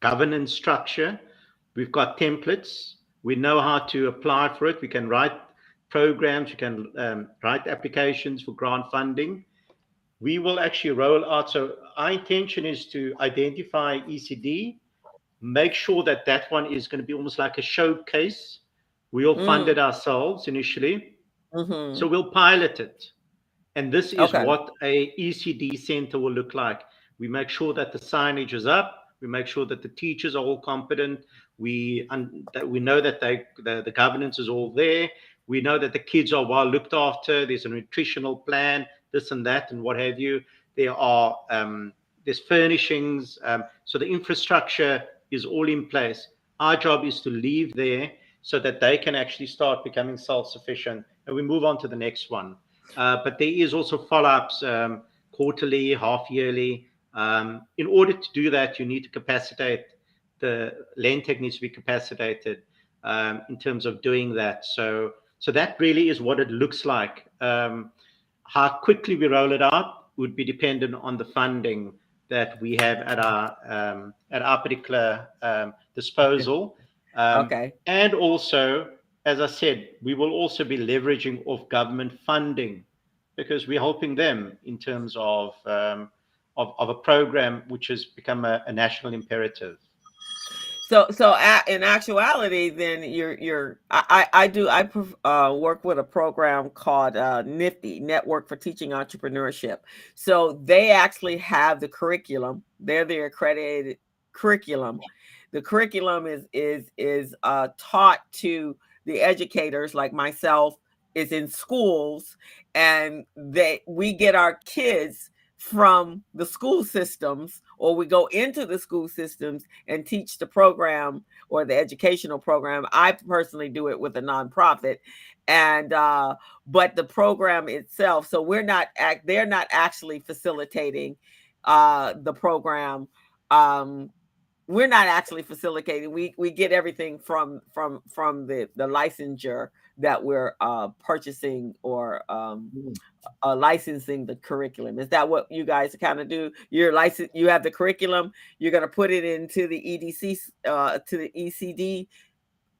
governance structure. We've got templates. We know how to apply for it. We can write programs. We can um, write applications for grant funding. We will actually roll out. So our intention is to identify ECD, make sure that that one is going to be almost like a showcase. We'll fund Mm. it ourselves initially. Mhm. So we'll pilot it. And this is Okay. what a ECD center will look like. We make sure that the signage is up. We make sure that the teachers are all competent. We un- that we know that they the, the governance is all there. We know that the kids are well looked after. There's a nutritional plan, this and that, and what have you. There are um, there's furnishings. Um, so the infrastructure is all in place. Our job is to leave there so that they can actually start becoming self-sufficient. And we move on to the next one. Uh, but there is also follow-ups um, quarterly, half yearly. Um, in order to do that, you need to capacitate the Lentec needs to be capacitated um, in terms of doing that. So, so that really is what it looks like. Um, how quickly we roll it out would be dependent on the funding that we have at our um, at our particular um, disposal. Um, okay. and also, as I said, we will also be leveraging off government funding because we're helping them in terms of um, of, of a program which has become a, a national imperative. So, so a in actuality, then you're you're I I I do I uh, work with a program called uh, Nifty Network for Teaching Entrepreneurship. So they actually have the curriculum. They're the accredited curriculum. The curriculum is is is uh, taught to the educators like myself. Is in schools, and that we get our kids from the school systems, or we go into the school systems and teach the program or the educational program. I personally do it with a nonprofit, and uh, but the program itself. So we're not act. They're not actually facilitating uh, the program. Um, we're not actually facilitating. We we get everything from from from the the licensure that we're uh, purchasing or um, uh, licensing the curriculum. Is that what you guys kind of do? You're license. You have the curriculum. You're going to put it into the EDC uh, to the ECD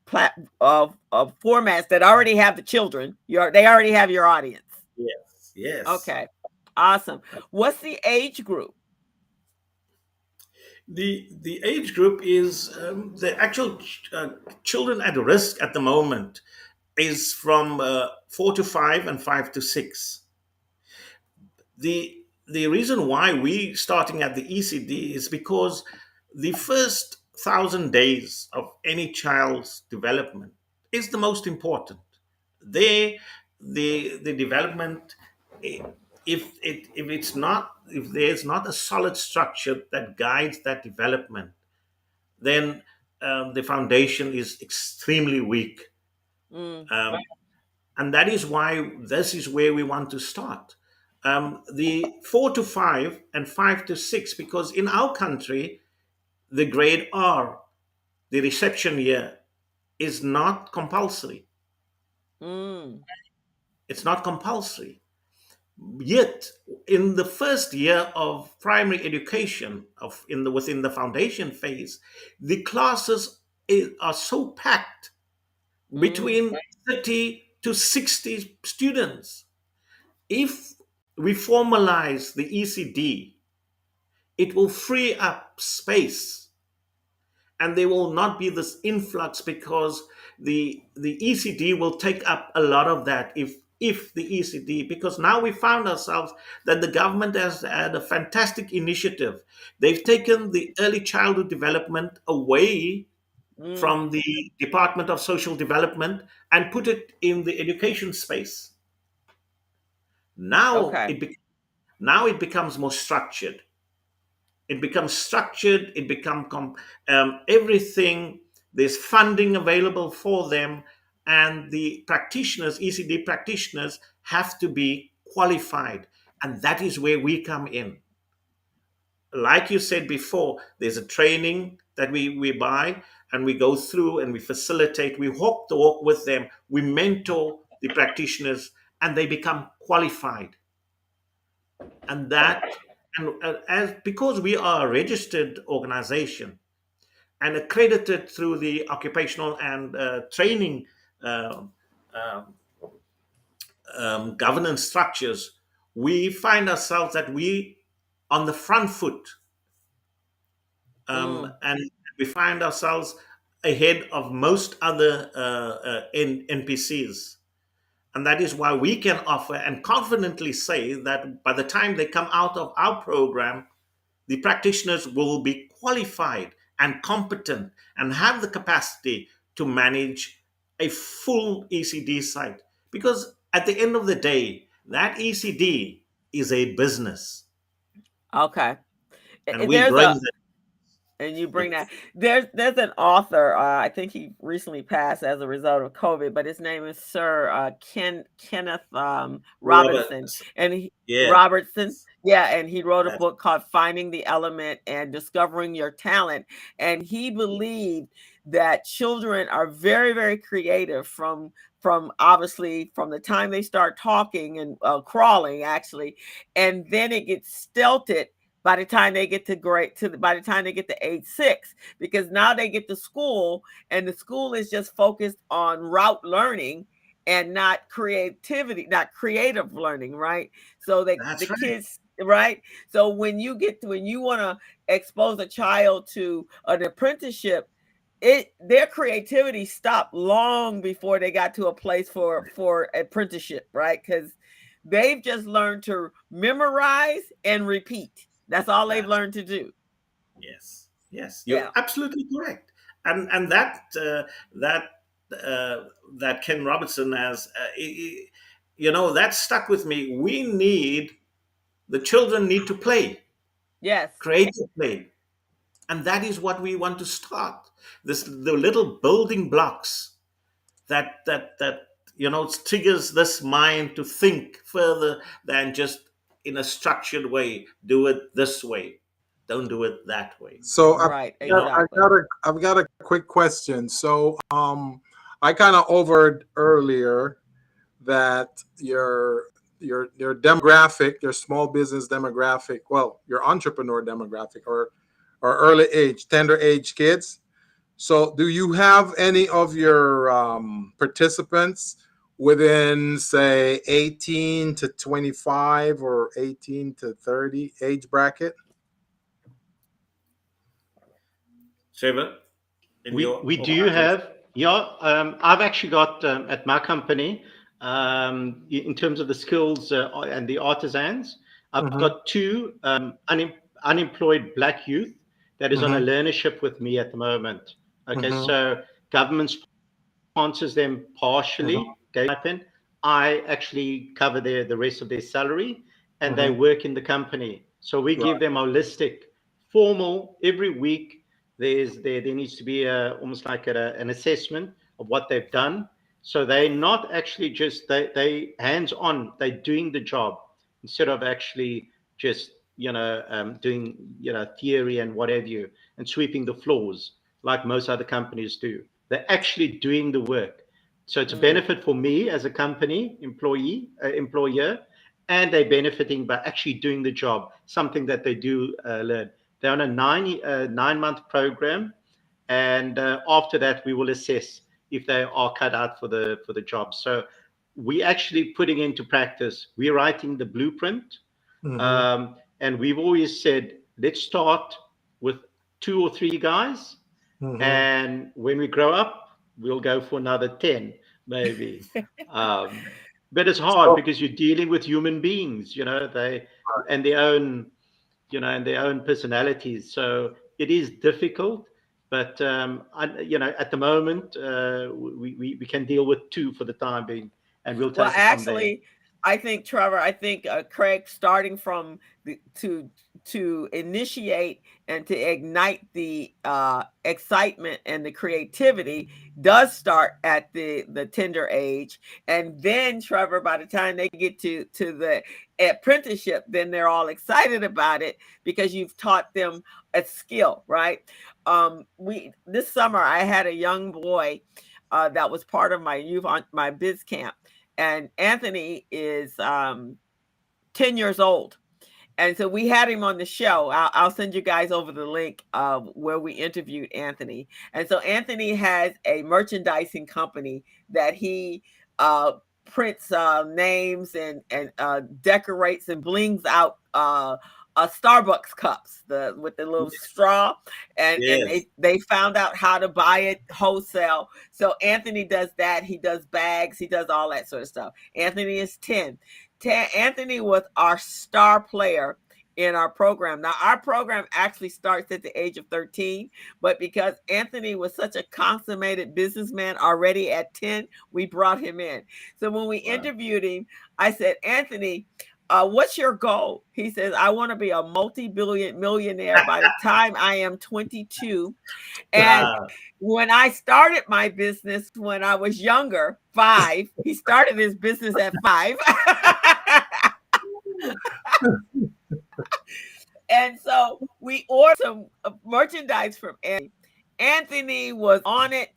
plat of of formats that already have the children. You're they already have your audience. Yes. Yes. Okay, awesome. What's the age group? The the age group is um, the actual ch- uh, children at risk at the moment is from uh, four to five and five to six. The the reason why we starting at the ECD is because the first thousand days of any child's development is the most important. They the the development i- if it if it's not if there's not a solid structure that guides that development, then um, the foundation is extremely weak. Mm, Um, and that is why this is where we want to start. Um, the four to five and five to six, because in our country, the grade R, the reception year, is not compulsory. mm, It's not compulsory. Yet, in the first year of primary education, of in the within the foundation phase, the classes i- are so packed mm. between 30 to 60 students. If we formalize the ECD, it will free up space and there will not be this influx because the the ECD will take up a lot of that if if the ECD because now we found ourselves that the government has had a fantastic initiative. They've taken the early childhood development away Mm, from the Department of Social Development and put it in the education space. Now Okay. it be- now it becomes more structured. It becomes structured. It becomes com- um, everything. There's funding available for them, and the practitioners, ECD practitioners, have to be qualified, and that is where we come in. Like you said before, there's a training that we, we buy and we go through and we facilitate, we walk the walk with them, we mentor the practitioners, and they become qualified. And that, and as because we are a registered organization and accredited through the occupational and uh, training um, um, um, governance structures, we find ourselves that we on the front foot um, Mm. and we find ourselves ahead of most other uh, uh, npcs and that is why we can offer and confidently say that by the time they come out of our program the practitioners will be qualified and competent and have the capacity to manage a full ecd site. Because at the end of the day that ecd is a business. Okay. and And we bring a that. And you bring that. There's there's an author uh, i think he recently passed as a result of covid but his name is sir uh, ken kenneth um, robinson. Roberts. and he yeah. Robertson yeah and he wrote a book called finding the element and discovering your talent. And he believed that children are very very creative from from obviously from the time they start talking and uh, crawling actually and then it gets stilted by the time they get to grade to the, by the time they get to age six because now they get to school and the school is just focused on route learning and not creativity not creative learning right so they, That's the right. kids right so when you get to when you want to expose a child to an apprenticeship it their creativity stopped long before they got to a place for for apprenticeship right? Because they've just learned to memorize and repeat. That's all they've learned to do. Yes, yes, you're Yeah. absolutely correct, and and that uh, that uh, that Ken Robertson has, uh, you know, that stuck with me. We need the children need to play, yes. Creative play, and that is what we want to start. This the little building blocks that that that you know triggers this mind to think further than just in a structured way. Do it this way. Don't do it that way. So I right Yeah, exactly I got a I've got a quick question. So um I kind of overed earlier that your your your demographic, your small business demographic, well, your entrepreneur demographic or or early age, tender age kids. So do you have any of your um, participants within say 18 to 25 or 18 to 30 age bracket? Trevor, in we, your we do organization? have yeah um, i've actually got um, at my company um, in terms of the skills uh, and the artisans i've Mhm. got two um, unem- unemployed black youth that is on a learnership with me at the moment okay Mhm. so government sponsors them partially okay stipend. i actually cover their the rest of their salary and they work in the company. So we give them holistic formal every week there's there there needs to be a almost like a, an assessment of what they've done. So they're not actually just they they hands on they're doing the job instead of actually just you know um, doing you know theory and whatever you and sweeping the floors like most other companies do they're actually doing the work so it's a Mm. benefit for me as a company employee uh, employer and they're benefiting by actually doing the job something that they do uh, learn they're on a nine uh, nine month program, and uh, after that we will assess if they are cut out for the for the job. So we're actually putting into practice. We're writing the blueprint, Mhm. um, and we've always said let's start with two or three guys, Mhm. and when we grow up, we'll go for another ten maybe. [LAUGHS] um, but it's hard So- because you're dealing with human beings, you know, they and their own, you know, and their own personalities. So it is difficult. But um, I, you know, at the moment, uh, we, we we can deal with two for the time being, and we'll take Well, it from actually, I think Trevor, I think uh, Craig, starting from the, to to initiate and to ignite the uh, excitement and the creativity does start at the the tender age, and then Trevor, by the time they get to to the apprenticeship, then they're all excited about it because you've taught them a skill, right? Um, we this summer I had a young boy uh, that was part of my youth on my biz camp and Anthony is um, 10 years old. And so we had him on the show. I'll, I'll send you guys over the link uh, where we interviewed Anthony. And so Anthony has a merchandising company that he uh, prints uh, names and and uh, decorates and blings out uh, Starbucks cups the with the little straw, and, Yes. and they they found out how to buy it wholesale. So Anthony does that. He does bags. He does all that sort of stuff. Anthony is ten. Ta- Anthony was our star player in our program. Now our program actually starts at the age of 13, but because Anthony was such a consummated businessman already at 10, we brought him in. So when we Wow. interviewed him, I said, Anthony, uh, what's your goal? He says, I want to be a multi-billion millionaire by the [LAUGHS] time I am 22. And Wow. when I started my business when I was younger, five, he started his business at five. [LAUGHS] and so we ordered some uh, merchandise from Anthony. Anthony was on it.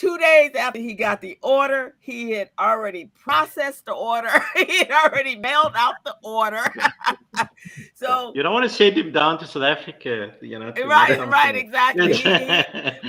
Two days after he got the order, he had already processed the order. [LAUGHS] he had already mailed out the order. [LAUGHS] so, You don't want to send him down to South Africa, you know. right, right, something. exactly. He-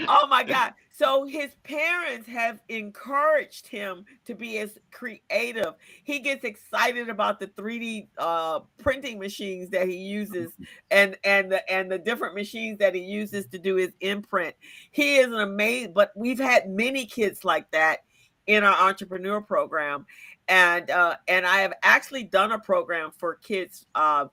he- [LAUGHS] oh my god so his parents have encouraged him to be as creative. He gets excited about the 3d uh, printing machines that he uses and and the and the different machines that he uses to do his imprint. He is an amazing but we've had many kids like that in our entrepreneur program. And uh, and i have actually done a program for kids uh,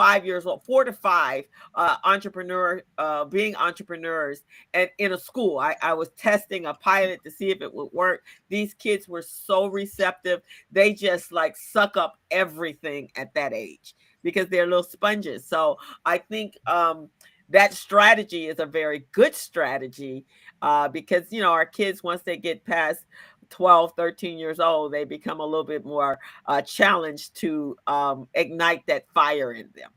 five years old four to five uh, entrepreneur uh, being entrepreneurs and in a school. I, I was testing a pilot to see if it would work. These kids were so receptive. They just like suck up everything at that age because they're little sponges. So i think um, that strategy is a very good strategy uh, because you know our kids once they get past 12 13 years old they become a little bit more uh, challenged to um, ignite that fire in them.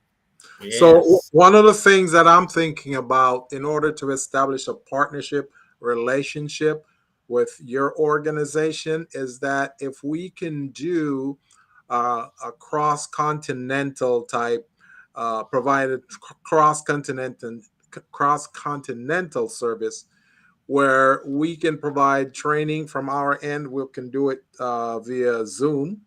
So one of the things that I'm thinking about in order to establish a partnership relationship with your organization is that if we can do uh, a cross continental type uh, provided cross continental cross continental service where we can provide training from our end. We can do it uh, via zoom